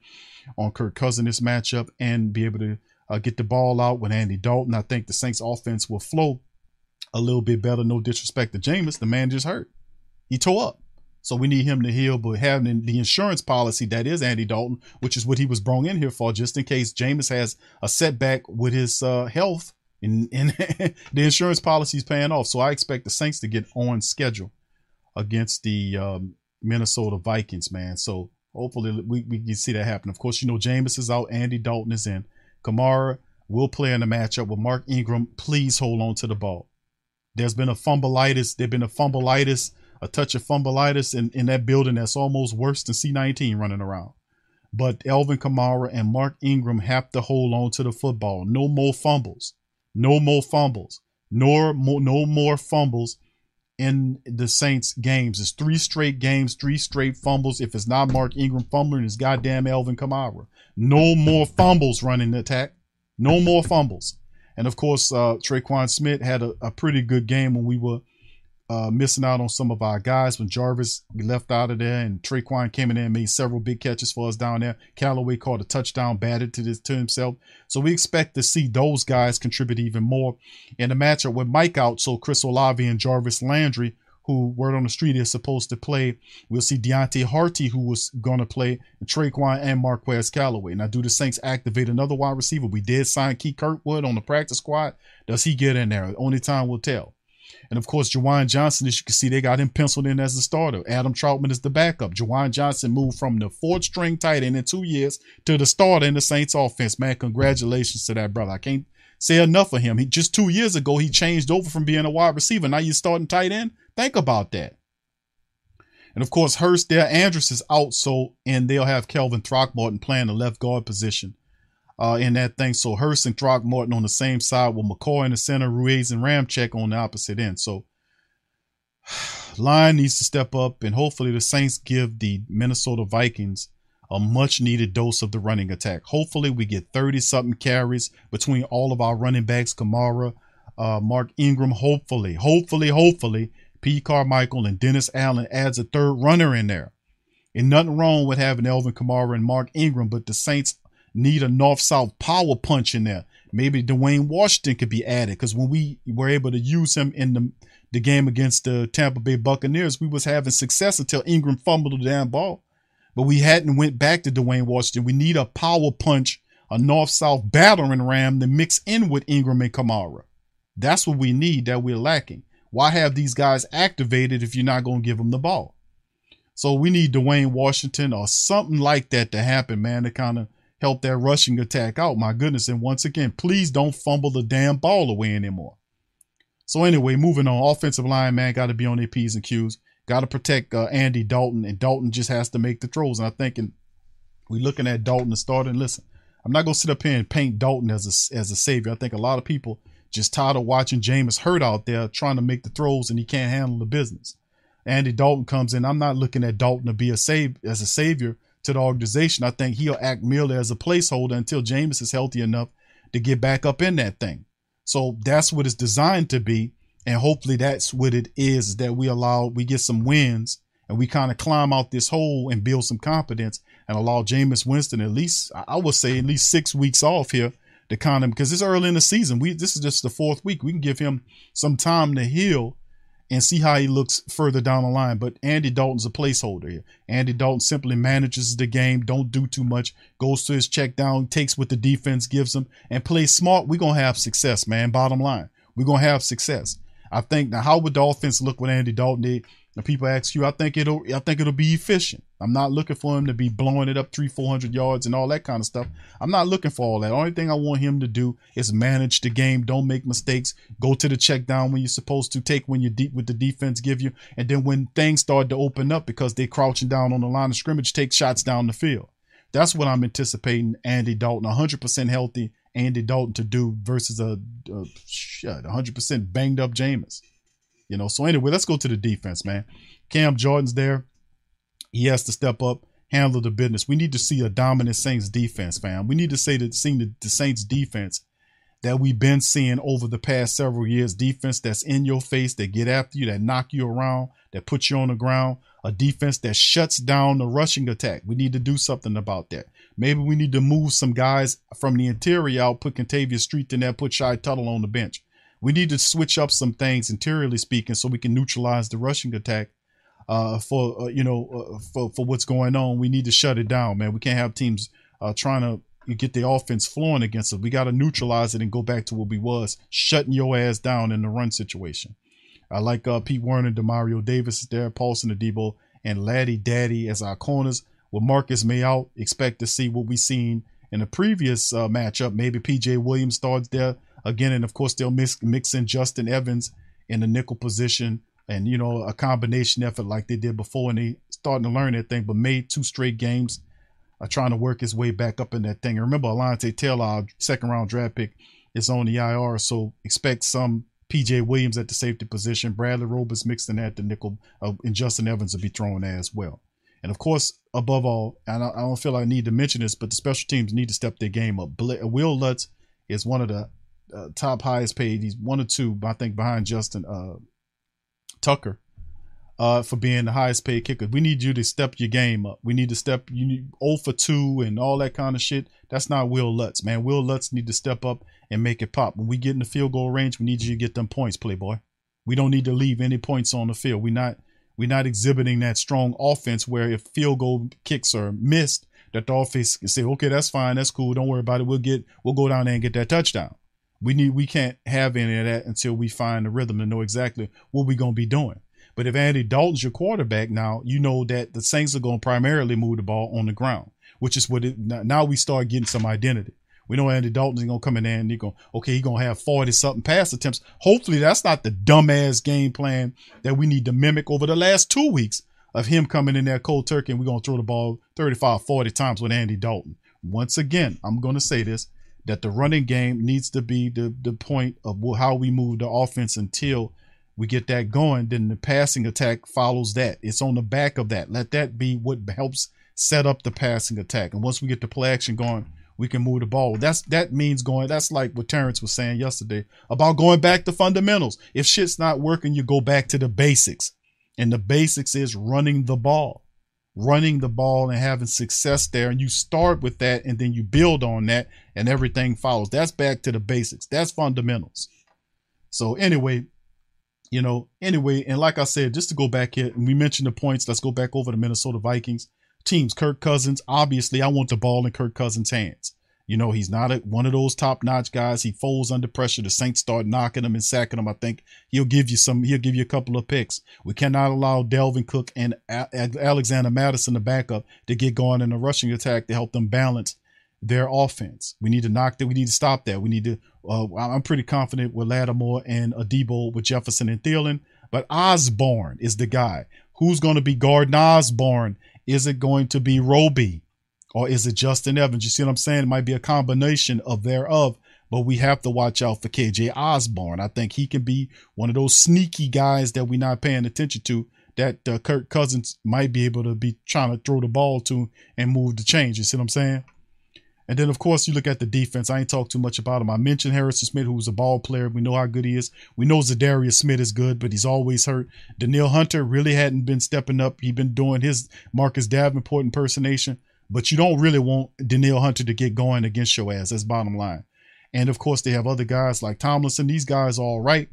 on Kirk Cousins in this matchup and be able to uh, get the ball out with Andy Dalton. I think the Saints offense will flow a little bit better. No disrespect to Jameis, the man just hurt. He tore up. So we need him to heal, but having the insurance policy that is Andy Dalton, which is what he was brought in here for, just in case Jameis has a setback with his uh, health, and, and the insurance policy is paying off. So I expect the Saints to get on schedule against the um, Minnesota Vikings, man. So hopefully we, we can see that happen. Of course, you know Jameis is out, Andy Dalton is in. Kamara will play in the matchup with Mark Ingram. Please hold on to the ball. There's been a fumbleitis. There's been a fumbleitis, a touch of fumbleitis in, in that building that's almost worse than C19 running around. But Alvin Kamara and Mark Ingram have to hold on to the football. No more fumbles. No more fumbles. Nor more, no more fumbles in the Saints games. It's three straight games, three straight fumbles. If it's not Mark Ingram fumbling, it's goddamn Alvin Kamara. No more fumbles running the attack. No more fumbles. And of course, uh, Tre'Quan Smith had a, a pretty good game when we were uh, missing out on some of our guys when Jarvis left out of there and Tre'Quan came in there and made several big catches for us down there. Callaway caught a touchdown, batted to this to himself. So we expect to see those guys contribute even more in the matchup with Mike out. So Chris Olave and Jarvis Landry, who word on the street is supposed to play. We'll see Deonte Harty, who was going to play, and Tre'Quan and Marquez Callaway. Now, do the Saints activate another wide receiver? We did sign Keith Kirkwood on the practice squad. Does he get in there? Only time will tell. And of course, Juwan Johnson, as you can see, they got him penciled in as the starter. Adam Trautman is the backup. Juwan Johnson moved from the fourth string tight end in two years to the starter in the Saints offense. Man, congratulations to that brother. I can't say enough for him. He just two years ago he changed over from being a wide receiver. Now you're starting tight end. Think about that. And of course, Hurst there, Andrus is out, so and they'll have Calvin Throckmorton playing the left guard position uh, in that thing. So Hurst and Throckmorton on the same side with McCoy in the center, Ruiz and Ramczyk on the opposite end. So line needs to step up, and hopefully the Saints give the Minnesota Vikings a much needed dose of the running attack. Hopefully we get 30 something carries between all of our running backs, Kamara, uh, Mark Ingram. Hopefully, hopefully, hopefully, P. Carmichael and Dennis Allen adds a third runner in there. And nothing wrong with having Alvin Kamara and Mark Ingram, but the Saints need a north south power punch in there. Maybe Dwayne Washington could be added because when we were able to use him in the the game against the Tampa Bay Buccaneers, we was having success until Ingram fumbled the damn ball. But we hadn't went back to Dwayne Washington. We need a power punch, a north south battering ram to mix in with Ingram and Kamara. That's what we need that we're lacking. Why have these guys activated if you're not going to give them the ball? So we need Dwayne Washington or something like that to happen, man, to kind of help that rushing attack out. My goodness. And once again, please don't fumble the damn ball away anymore. So anyway, moving on. Offensive line, man, got to be on their P's and Q's. Got to protect uh, Andy Dalton, and Dalton just has to make the throws. And I'm thinking, we're looking at Dalton to start and listen. I'm not gonna sit up here and paint Dalton as a as a savior. I think a lot of people just tired of watching Jameis hurt out there trying to make the throws and he can't handle the business. Andy Dalton comes in. I'm not looking at Dalton to be a save as a savior to the organization. I think he'll act merely as a placeholder until Jameis is healthy enough to get back up in that thing. So that's what it's designed to be. And hopefully that's what it is that we allow, we get some wins and we kind of climb out this hole and build some confidence and allow Jameis Winston at least, I would say, at least six weeks off here to kind of, because it's early in the season. We This is just the fourth week. We can give him some time to heal and see how he looks further down the line. But Andy Dalton's a placeholder here. Andy Dalton simply manages the game, don't do too much, goes to his check down, takes what the defense gives him, and plays smart. We're going to have success, man. Bottom line, we're going to have success. I think now, how would the offense look with Andy Dalton did? And people ask you, I think it'll, I think it'll be efficient. I'm not looking for him to be blowing it up three, four hundred yards and all that kind of stuff. I'm not looking for all that. Only thing I want him to do is manage the game. Don't make mistakes. Go to the check down when you're supposed to. Take when you're deep with the defense give you, and then when things start to open up because they're crouching down on the line of scrimmage, take shots down the field. That's what I'm anticipating. Andy Dalton, 100% healthy. Andy Dalton to do versus a, a shit, 100% banged up Jameis. You know, so anyway, let's go to the defense, man. Cam Jordan's there. He has to step up, handle the business. We need to see a dominant Saints defense, fam. We need to say that seeing the, the Saints defense that we've been seeing over the past several years. Defense that's in your face, that get after you, that knock you around, that put you on the ground. A defense that shuts down the rushing attack. We need to do something about that. Maybe we need to move some guys from the interior out, put Kentavius Street in there, put Shy Tuttle on the bench we need to switch up some things interiorly speaking so we can neutralize the rushing attack uh, for uh, you know uh, for for what's going on. We need to shut it down, man. We can't have teams uh, trying to get the offense flowing against us. We got to neutralize it and go back to what we was, shutting your ass down in the run situation. I like uh, Pete Werner, Demario Davis is there, Paulson Adebo, and Laddie Daddy as our corners. With Marcus Maye out, expect to see what we seen in the previous uh, matchup. Maybe PJ Williams starts there again, and of course they'll mix, mix in Justin Evans in the nickel position, and you know a combination effort like they did before, and they starting to learn that thing. But made two straight games, uh, trying to work his way back up in that thing. And remember, Alontae Taylor, second round draft pick, is on the IR, so expect some PJ Williams at the safety position, Bradley Roberts mixed in at the nickel, uh, and Justin Evans will be thrown as well. And of course, above all, and I, I, don't feel I need to mention this, but the special teams need to step their game up. Wil Lutz is one of the uh, top highest paid. He's one or two, I think, behind Justin uh, Tucker uh, for being the highest paid kicker. We need you to step your game up. We need to step you need 0 for 2 and all that kind of shit. That's not Wil Lutz, man. Wil Lutz need to step up and make it pop. When we get in the field goal range, we need you to get them points, playboy. We don't need to leave any points on the field. We're not we're not exhibiting that strong offense where if field goal kicks are missed, that the offense can say, okay, that's fine, that's cool, don't worry about it. We'll get we'll go down there and get that touchdown. We need we can't have any of that until we find the rhythm to know exactly what we're gonna be doing. But if Andy Dalton's your quarterback now, you know that the Saints are going to primarily move the ball on the ground, which is what it now we start getting some identity. We know Andy Dalton's gonna come in there and he's gonna okay, he's gonna have 40 something pass attempts. Hopefully that's not the dumbass game plan that we need to mimic over the last two weeks of him coming in there cold turkey and we're gonna throw the ball 35, 40 times with Andy Dalton. Once again, I'm gonna say this that the running game needs to be the, the point of how we move the offense until we get that going. Then the passing attack follows that. It's on the back of that. Let that be what helps set up the passing attack. And once we get the play action going, we can move the ball. That's that means going. That's like what Terrence was saying yesterday about going back to fundamentals. If shit's not working, you go back to the basics, and the basics is running the ball running the ball and having success there. And you start with that and then you build on that and everything follows. That's back to the basics. That's fundamentals. So anyway, you know, anyway, and like I said, just to go back here, and we mentioned the points. Let's go back over the Minnesota Vikings teams. Kirk Cousins, obviously, I want the ball in Kirk Cousins' hands. You know, he's not a, one of those top notch guys. He folds under pressure. The Saints start knocking him and sacking him. I think he'll give you some, he'll give you a couple of picks. We cannot allow Dalvin Cook and a- Alexander Mattison, the backup, to get going in a rushing attack to help them balance their offense. We need to knock that. We need to stop that. We need to, uh, I'm pretty confident with Lattimore and Adebo with Jefferson and Thielen, but Osborn is the guy. Who's going to be guarding Osborn? Is it going to be Roby? Or is it Justin Evans? You see what I'm saying? It might be a combination of thereof, but we have to watch out for KJ Osborn. I think he can be one of those sneaky guys that we're not paying attention to that uh, Kirk Cousins might be able to be trying to throw the ball to and move the change. You see what I'm saying? And then, of course, you look at the defense. I ain't talk too much about him. I mentioned Harrison Smith, who's a ball player. We know how good he is. We know Za'Darius Smith is good, but he's always hurt. Danielle Hunter really hadn't been stepping up. He'd been doing his Marcus Davenport impersonation, but you don't really want Danielle Hunter to get going against your ass. That's bottom line. And of course, they have other guys like Tomlinson. These guys are all right,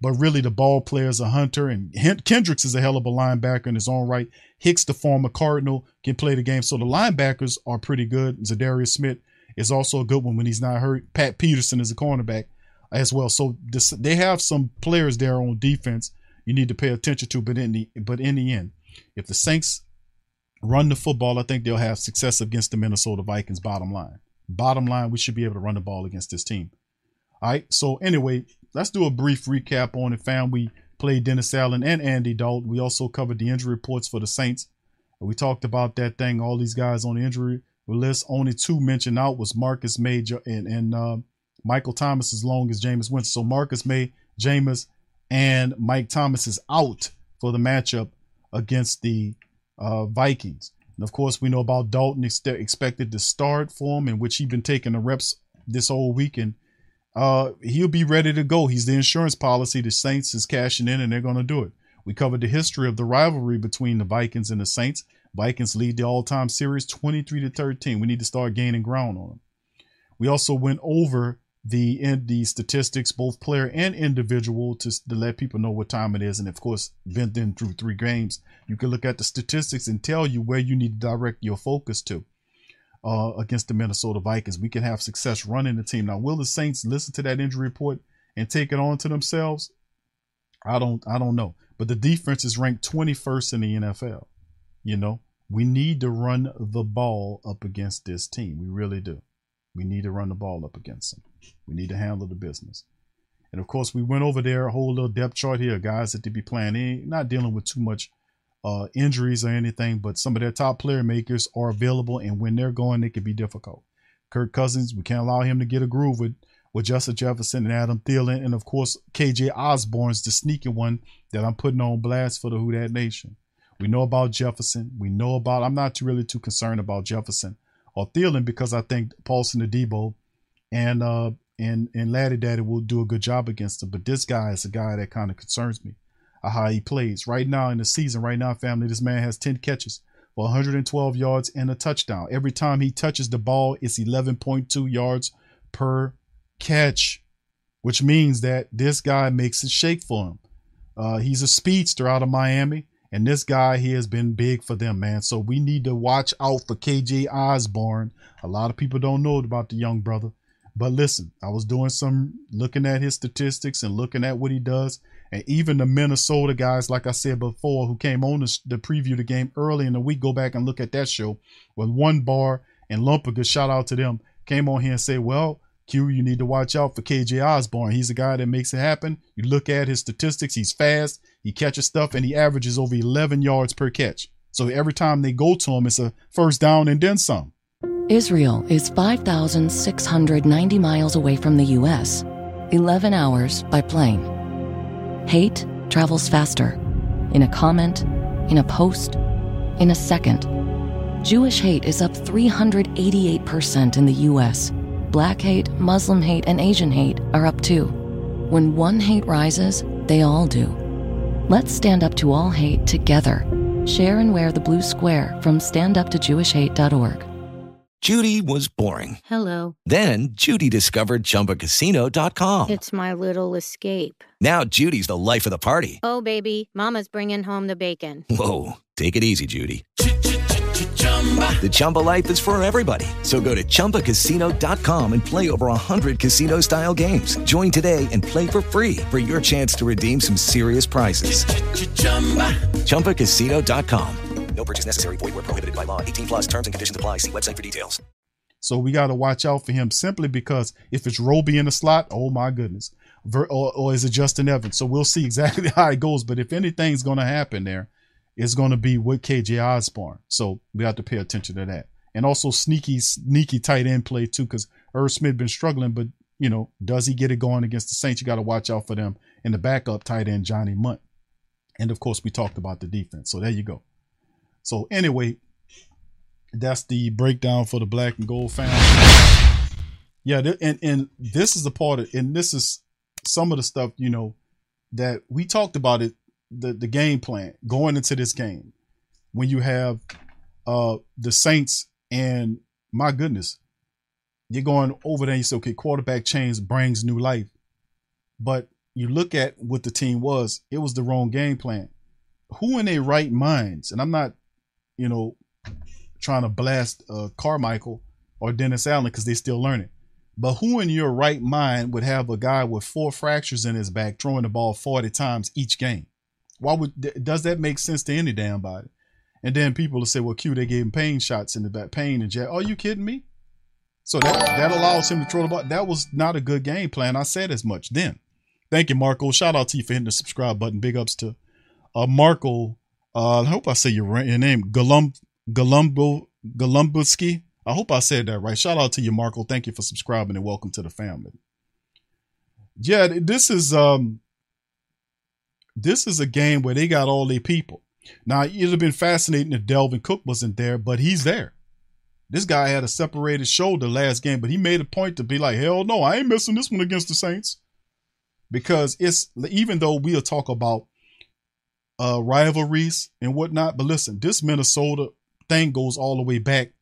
but really the ball players are Hunter and Kendricks is a hell of a linebacker in his own right. Hicks, the former Cardinal, can play the game. So the linebackers are pretty good. Za'Darius Smith is also a good one when he's not hurt. Pat Peterson is a cornerback as well. So this, they have some players there on defense you need to pay attention to. But in the but in the end, if the Saints run the football, I think they'll have success against the Minnesota Vikings. Bottom line, bottom line, we should be able to run the ball against this team. All right. So anyway, let's do a brief recap on it. Fam, we played Dennis Allen and Andy Dalton. We also covered the injury reports for the Saints. We talked about that thing. All these guys on the injury list. Only two mentioned out was Marcus Maye and and uh, Michael Thomas as long as Jameis Winston. So Marcus Maye, Jameis, and Mike Thomas is out for the matchup against the uh, Vikings. And of course, we know about Dalton ex- expected to start for him, in which he's been taking the reps this whole weekend. Uh, he'll be ready to go. He's the insurance policy. The Saints is cashing in, and they're going to do it. We covered the history of the rivalry between the Vikings and the Saints. Vikings lead the all-time series 23 to 13. We need to start gaining ground on them. We also went over the in the statistics, both player and individual, to, to let people know what time it is. And of course, then through three games, you can look at the statistics and tell you where you need to direct your focus to. Uh, against the Minnesota Vikings, we can have success running the team. Now, will the Saints listen to that injury report and take it on to themselves? I don't, I don't know. But the defense is ranked 21st in the NFL. You know, we need to run the ball up against this team. We really do. We need to run the ball up against them. We need to handle the business. And of course, we went over there, a whole little depth chart here, guys that to be playing in, not dealing with too much uh, injuries or anything, but some of their top player makers are available, and when they're going, it can be difficult. Kirk Cousins, we can't allow him to get a groove with with Justin Jefferson and Adam Thielen, and of course KJ Osborn's the sneaky one that I'm putting on blast for the Who That Nation. We know about Jefferson. We know about. I'm not really too concerned about Jefferson or Thielen because I think Paulson Adebo and uh and and Laddie Daddy will do a good job against him. But this guy is a guy that kind of concerns me. Uh, how he plays right now in the season. Right now, family, this man has 10 catches for 112 yards and a touchdown. Every time he touches the ball, it's 11.2 yards per catch, which means that this guy makes it shake for him. Uh, he's a speedster out of Miami. And this guy he has been big for them, man. So we need to watch out for KJ Osborn. A lot of people don't know about the young brother. But listen, I was doing some looking at his statistics and looking at what he does. And even the Minnesota guys, like I said before, who came on the, the preview the game early in the week, go back and look at that show with one bar and Lumpiger, shout out to them, came on here and say, well, Q, you need to watch out for KJ Osborn. He's a guy that makes it happen. You look at his statistics, he's fast, he catches stuff, and he averages over 11 yards per catch. So every time they go to him, it's a first down and then some. Israel is 5,690 miles away from the U.S., 11 hours by plane. Hate travels faster. In a comment, in a post, in a second. Jewish hate is up 388% in the U.S. Black hate, Muslim hate, and Asian hate are up too. When one hate rises, they all do. Let's stand up to all hate together. Share and wear the blue square from standuptojewishhate.org. Judy was boring. Hello. Then Judy discovered ChumbaCasino.com. It's my little escape. Now Judy's the life of the party. Oh, baby, Mama's bringing home the bacon. Whoa, take it easy, Judy. The Chumba life is for everybody. So go to ChumbaCasino.com and play over 100 casino style games. Join today and play for free for your chance to redeem some serious prizes. ChumbaCasino.com. No purchase necessary. Void where prohibited by law. 18 plus terms and conditions apply. See website for details. So we got to watch out for him simply because if it's Roby in the slot, oh my goodness. Ver, or, or is it Justin Evans? So we'll see exactly how it goes. But if anything's going to happen there, it's going to be with KJ Osborn. So we have to pay attention to that. And also sneaky, sneaky tight end play too, because Irv Smith been struggling, but you know, does he get it going against the Saints? You got to watch out for them. And the backup tight end, Johnny Mundt. And of course, we talked about the defense. So there you go. So anyway, that's the breakdown for the black and gold family. Yeah, and and this is the part of, and this is some of the stuff you know that we talked about it the the game plan going into this game when you have uh the Saints and my goodness you're going over there and you say okay quarterback change brings new life but you look at what the team was it was the wrong game plan who in their right minds and I'm not you know trying to blast uh, Carmichael or Dennis Allen because they're still learning but who in your right mind would have a guy with four fractures in his back throwing the ball 40 times each game? Why would does that make sense to any damn body? And then people will say, "Well, Q, they gave him pain shots in the back, pain and jack." Are you kidding me? So that that allows him to the ball. That was not a good game plan. I said as much then. Thank you, Marco. Shout out to you for hitting the subscribe button. Big ups to uh, Marco. Uh, I hope I say your, your name. Galum Galumbo Galumbuski. I hope I said that right. Shout out to you, Marco. Thank you for subscribing and welcome to the family. Yeah, this is um this is a game where they got all their people. Now it'd have been fascinating if Dalvin Cook wasn't there, but he's there. This guy had a separated shoulder last game, but he made a point to be like, hell no, I ain't missing this one against the Saints. Because it's even though we'll talk about uh rivalries and whatnot, but listen, this Minnesota thing goes all the way back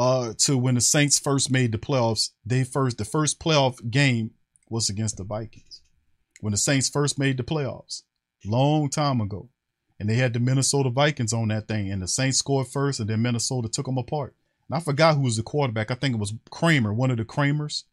uh, to when the Saints first made the playoffs. They first the first playoff game was against the Vikings. When the Saints first made the playoffs, long time ago, and they had the Minnesota Vikings on that thing, and the Saints scored first, and then Minnesota took them apart. And I forgot who was the quarterback. I think it was Kramer, one of the Kramers.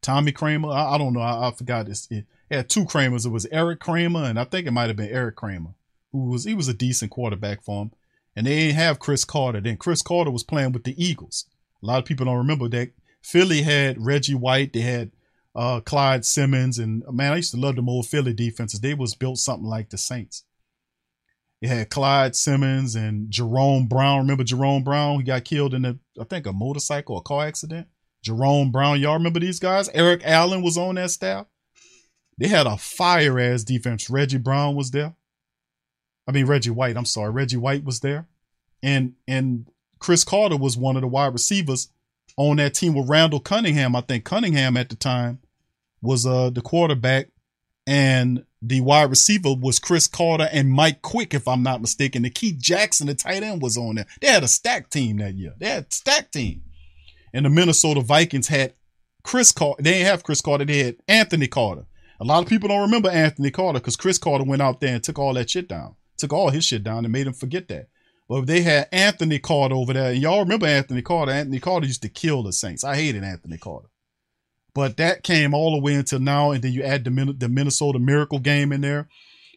Tommy Kramer. I, I don't know. I, I forgot. It's, it, it had two Kramers. It was Eric Kramer, and I think it might have been Eric Kramer, who was he was a decent quarterback for him and they didn't have Cris Carter. Then Cris Carter was playing with the Eagles. A lot of people don't remember that. Philly had Reggie White. They had uh, Clyde Simmons, and man, I used to love them old Philly defenses. They was built something like the Saints. It had Clyde Simmons and Jerome Brown. Remember Jerome Brown? He got killed in a, I think, a motorcycle or car accident. Jerome Brown, y'all remember these guys? Eric Allen was on that staff. They had a fire ass defense. Reggie Brown was there. I mean Reggie White. I'm sorry, Reggie White was there, and and Cris Carter was one of the wide receivers on that team with Randall Cunningham. I think Cunningham at the time was uh the quarterback, and the wide receiver was Cris Carter and Mike Quick, if I'm not mistaken. The Keith Jackson, the tight end, was on there. They had a stack team that year. They had a stack team, and the Minnesota Vikings had Cris Carter. They didn't have Cris Carter. They had Anthony Carter. A lot of people don't remember Anthony Carter because Cris Carter went out there and took all that shit down took all his shit down and made him forget that. But they had Anthony Carter over there, and y'all remember Anthony Carter. Anthony Carter used to kill the Saints. I hated Anthony Carter. But that came all the way until now, and then you add the, the Minnesota Miracle game in there.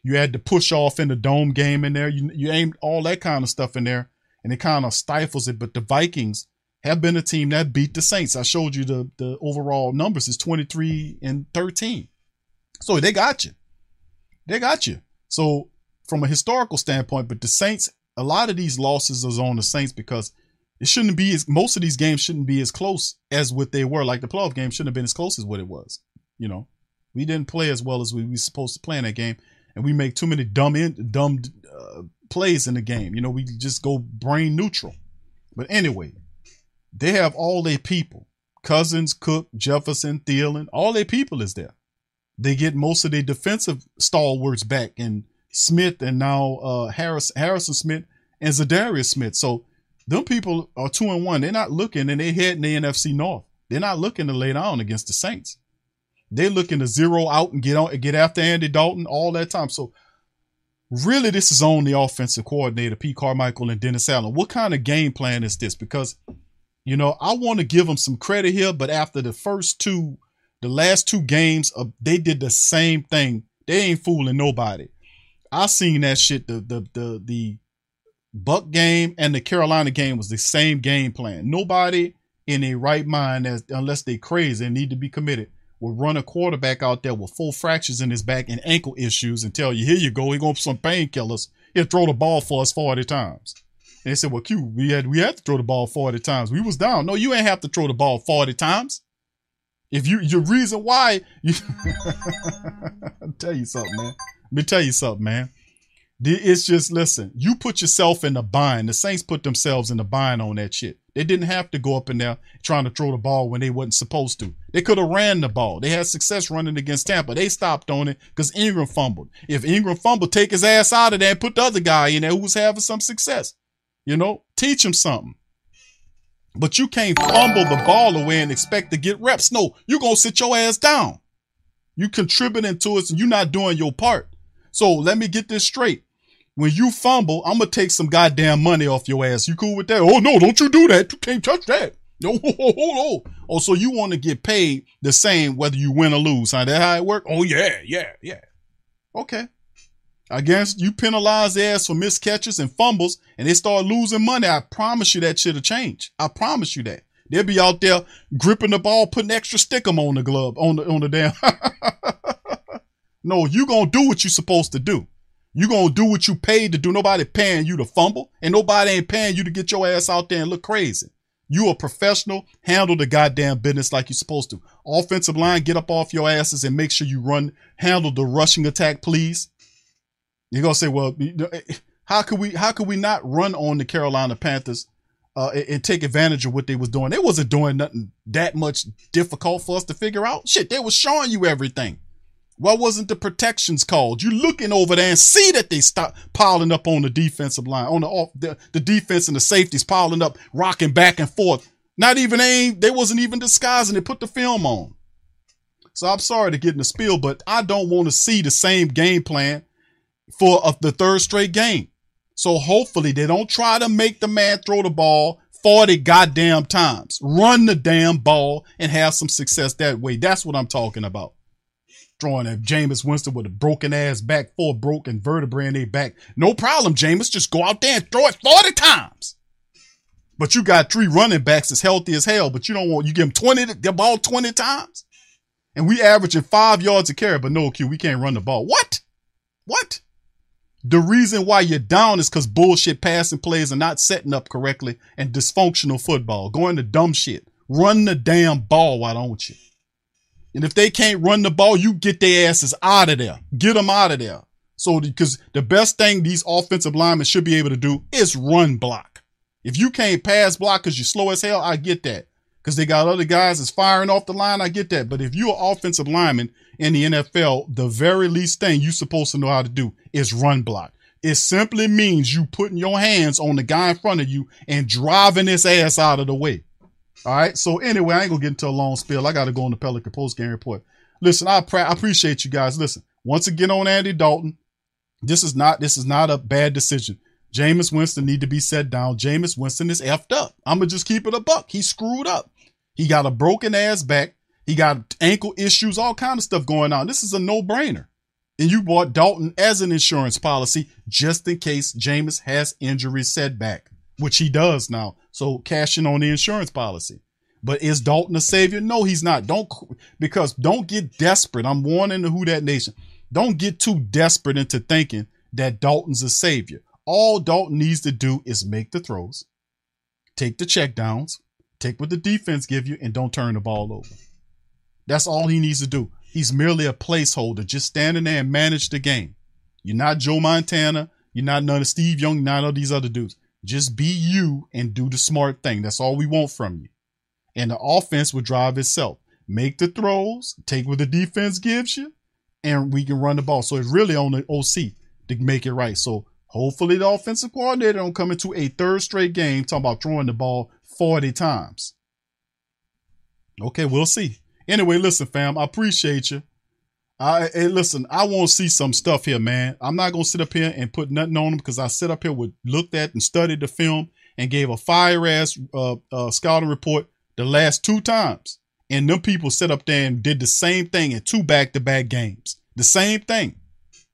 You add the push off in the dome game in there. You you aim all that kind of stuff in there, and it kind of stifles it. But the Vikings have been a team that beat the Saints. I showed you the the overall numbers is 23 and 13. So they got you. They got you. So from a historical standpoint, but the Saints, a lot of these losses are on the Saints because it shouldn't be as most of these games shouldn't be as close as what they were. Like the playoff game shouldn't have been as close as what it was. You know, we didn't play as well as we were supposed to play in that game, and we make too many dumb in, dumb uh, plays in the game. You know, we just go brain neutral. But anyway, they have all their people: Cousins, Cook, Jefferson, Thielen. All their people is there. They get most of their defensive stalwarts back and Smith and now uh, Harris Harrison Smith and Za'Darius Smith. So them people are two and one. They're not looking and they head in the NFC North. They're not looking to lay down against the Saints. They're looking to zero out and get on get after Andy Dalton all that time. So really this is on the offensive coordinator, Pete Carmichael and Dennis Allen. What kind of game plan is this? Because, you know, I want to give them some credit here, but after the first two, the last two games, uh, they did the same thing. They ain't fooling nobody. I seen that shit. The the the the Buck game and the Carolina game was the same game plan. Nobody in a right mind, as unless they crazy and need to be committed, will run a quarterback out there with full fractures in his back and ankle issues and tell you, here you go, he going for some painkillers. He'll throw the ball for us 40 times. And they said, well, Q, we had we had to throw the ball 40 times. We was down. No, you ain't have to throw the ball 40 times. If you your reason why you tell you something, man. Let me tell you something, man. It's just listen, you put yourself in a bind. The Saints put themselves in a bind on that shit. They didn't have to go up in there trying to throw the ball when they wasn't supposed to. They could have ran the ball. They had success running against Tampa. They stopped on it because Ingram fumbled. If Ingram fumbled, take his ass out of there and put the other guy in there who was having some success. You know, teach him something. But you can't fumble the ball away and expect to get reps. No, you're gonna sit your ass down. You contributing to it and you're not doing your part. So let me get this straight. When you fumble, I'm gonna take some goddamn money off your ass. You cool with that? Oh no, don't you do that. You can't touch that. No, oh, oh, oh. so you want to get paid the same whether you win or lose, huh? That how it work? Oh yeah, yeah, yeah. Okay. I guess you penalize their ass for missed catches and fumbles and they start losing money. I promise you that shit'll change. I promise you that. They'll be out there gripping the ball, putting extra stickum on the glove, on the on the damn. no, you gonna do what you supposed to do. You gonna do what you paid to do. Nobody paying you to fumble, and nobody ain't paying you to get your ass out there and look crazy. You a professional, handle the goddamn business like you're supposed to. Offensive line, get up off your asses and make sure you run, handle the rushing attack, please. You're gonna say, well, eh, how could we how could we not run on the Carolina Panthers uh, and, and take advantage of what they was doing? They wasn't doing nothing that much difficult for us to figure out. Shit, they was showing you everything. Why wasn't the protections called? You looking over there and see that they stop piling up on the defensive line, on the off the, the defense and the safeties piling up, rocking back and forth. Not even they they wasn't even disguising. They put the film on. So I'm sorry to get in the spiel, but I don't want to see the same game plan for uh, the third straight game. So hopefully they don't try to make the man throw the ball 40 goddamn times. Run the damn ball and have some success that way. That's what I'm talking about. Throwing at Jameis Winston with a broken ass back, four broken vertebrae in their back. No problem, Jameis. Just go out there and throw it 40 times. But you got three running backs as healthy as hell, but you don't want, you give them 20, the ball 20 times. And we averaging five yards a carry, but no Q, we can't run the ball. What? What? The reason why you're down is because bullshit passing plays are not setting up correctly and dysfunctional football. Going to dumb shit. Run the damn ball, why don't you? And if they can't run the ball, you get their asses out of there. Get them out of there. So, because the best thing these offensive linemen should be able to do is run block. If you can't pass block because you're slow as hell, I get that. Because they got other guys that's firing off the line, I get that. But if you're an offensive lineman in the NFL, the very least thing you're supposed to know how to do is run block. It simply means you putting your hands on the guy in front of you and driving his ass out of the way. All right. So anyway, I ain't gonna get into a long spiel. I got to go on the Pelican post game report. Listen, I, I appreciate you guys. Listen, once again on Andy Dalton, this is not this is not a bad decision. Jameis Winston need to be set down. Jameis Winston is effed up. I'm gonna just keep it a buck. He screwed up. He got a broken ass back. He got ankle issues, all kind of stuff going on. This is a no brainer. And you bought Dalton as an insurance policy just in case Jameis has injury setback, which he does now. So cashing on the insurance policy. But is Dalton a savior? No, he's not. Don't because don't get desperate. I'm warning the Who That Nation. Don't get too desperate into thinking that Dalton's a savior. All Dalton needs to do is make the throws, take the check downs, take what the defense give you, and don't turn the ball over. That's all he needs to do. He's merely a placeholder, just standing there and manage the game. You're not Joe Montana. You're not none of Steve Young, none of these other dudes. Just be you and do the smart thing. That's all we want from you. And the offense will drive itself. Make the throws, take what the defense gives you, and we can run the ball. So it's really on the OC to make it right. So hopefully the offensive coordinator don't come into a third straight game talking about throwing the ball 40 times. Okay, we'll see. Anyway, listen, fam, I appreciate you. I hey, listen, I want to see some stuff here, man. I'm not gonna sit up here and put nothing on them because I sit up here with looked at and studied the film and gave a fire ass uh, uh, scouting report the last two times. And them people sit up there and did the same thing in two back to back games. The same thing.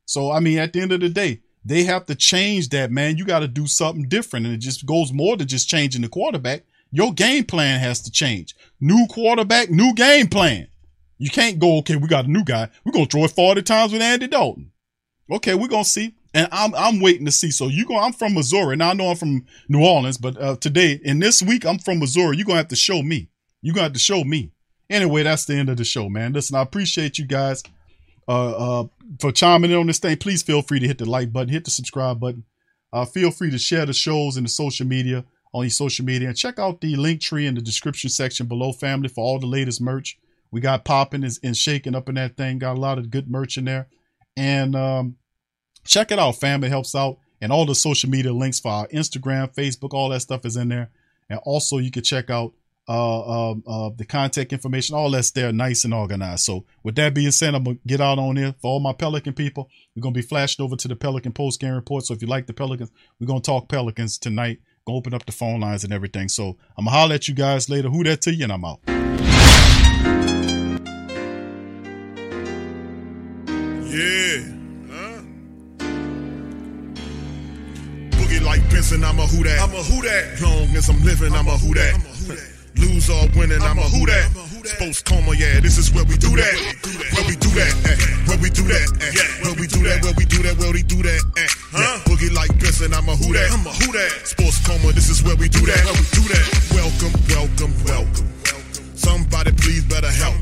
So I mean, at the end of the day, they have to change that, man. You got to do something different, and it just goes more than just changing the quarterback. Your game plan has to change. New quarterback, new game plan. You can't go, okay, we got a new guy. We're gonna throw it 40 times with Andy Dalton. Okay, we're gonna see. And I'm I'm waiting to see. So you go, I'm from Missouri. Now I know I'm from New Orleans, but uh, today in this week, I'm from Missouri. You're gonna have to show me. You're gonna have to show me. Anyway, that's the end of the show, man. Listen, I appreciate you guys uh, uh, for chiming in on this thing. Please feel free to hit the like button, hit the subscribe button. Uh, feel free to share the shows in the social media on your social media and check out the link tree in the description section below, family, for all the latest merch. We got popping and, shaking up in that thing. Got a lot of good merch in there. And um, check it out, fam. It helps out. And all the social media links for our Instagram, Facebook, all that stuff is in there. And also, you can check out uh, um, uh, the contact information. All that's there, nice and organized. So, with that being said, I'm gonna get out on there for all my Pelican people. We're gonna be flashing over to the Pelican post game report. So, if you like the Pelicans, we're gonna talk Pelicans tonight. Gonna open up the phone lines and everything. So, I'm gonna holler at you guys later. Who that to you? And I'm out. Benson, I'm a who that. I'm a who that. Long as I'm living, I'm a who that. Lose or winning, I'm a who that. Sports coma, yeah, this is where we do that. Where we do that, where we do that, eh. where we do that, where we do that, where we do that, eh. Huh? Boogie like Benson, I'm a who that. I'm a who that. Sports coma, this is where we do that. Where we do that. Welcome, welcome, welcome. Somebody please better help.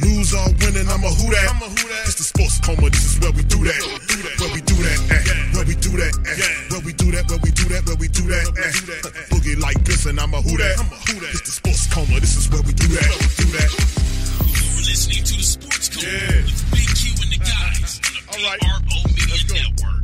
Lose or winning, I'm a who that. It's the sports coma, this is where we do that. Where we do that. Where we do that. Where we do that, where we do that, where we do that. Boogie like this, and I'm a who that. It's the sports coma, this is where we do that. Do that. You're listening to the Sports Coma with Big Q and the guys on the PRO Media Network.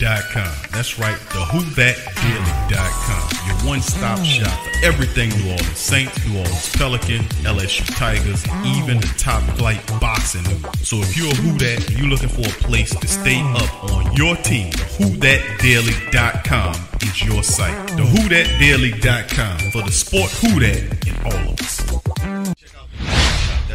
That's right, the WhoThatDaily.com. Your one-stop shop for everything New Orleans Saints, New Orleans Pelican, LSU Tigers, even the top flight boxing. So if you're a Who That and you're looking for a place to stay up on your team, WhoThatDaily.com is your site. The WhoThatDaily.com for the sport Who That in all of.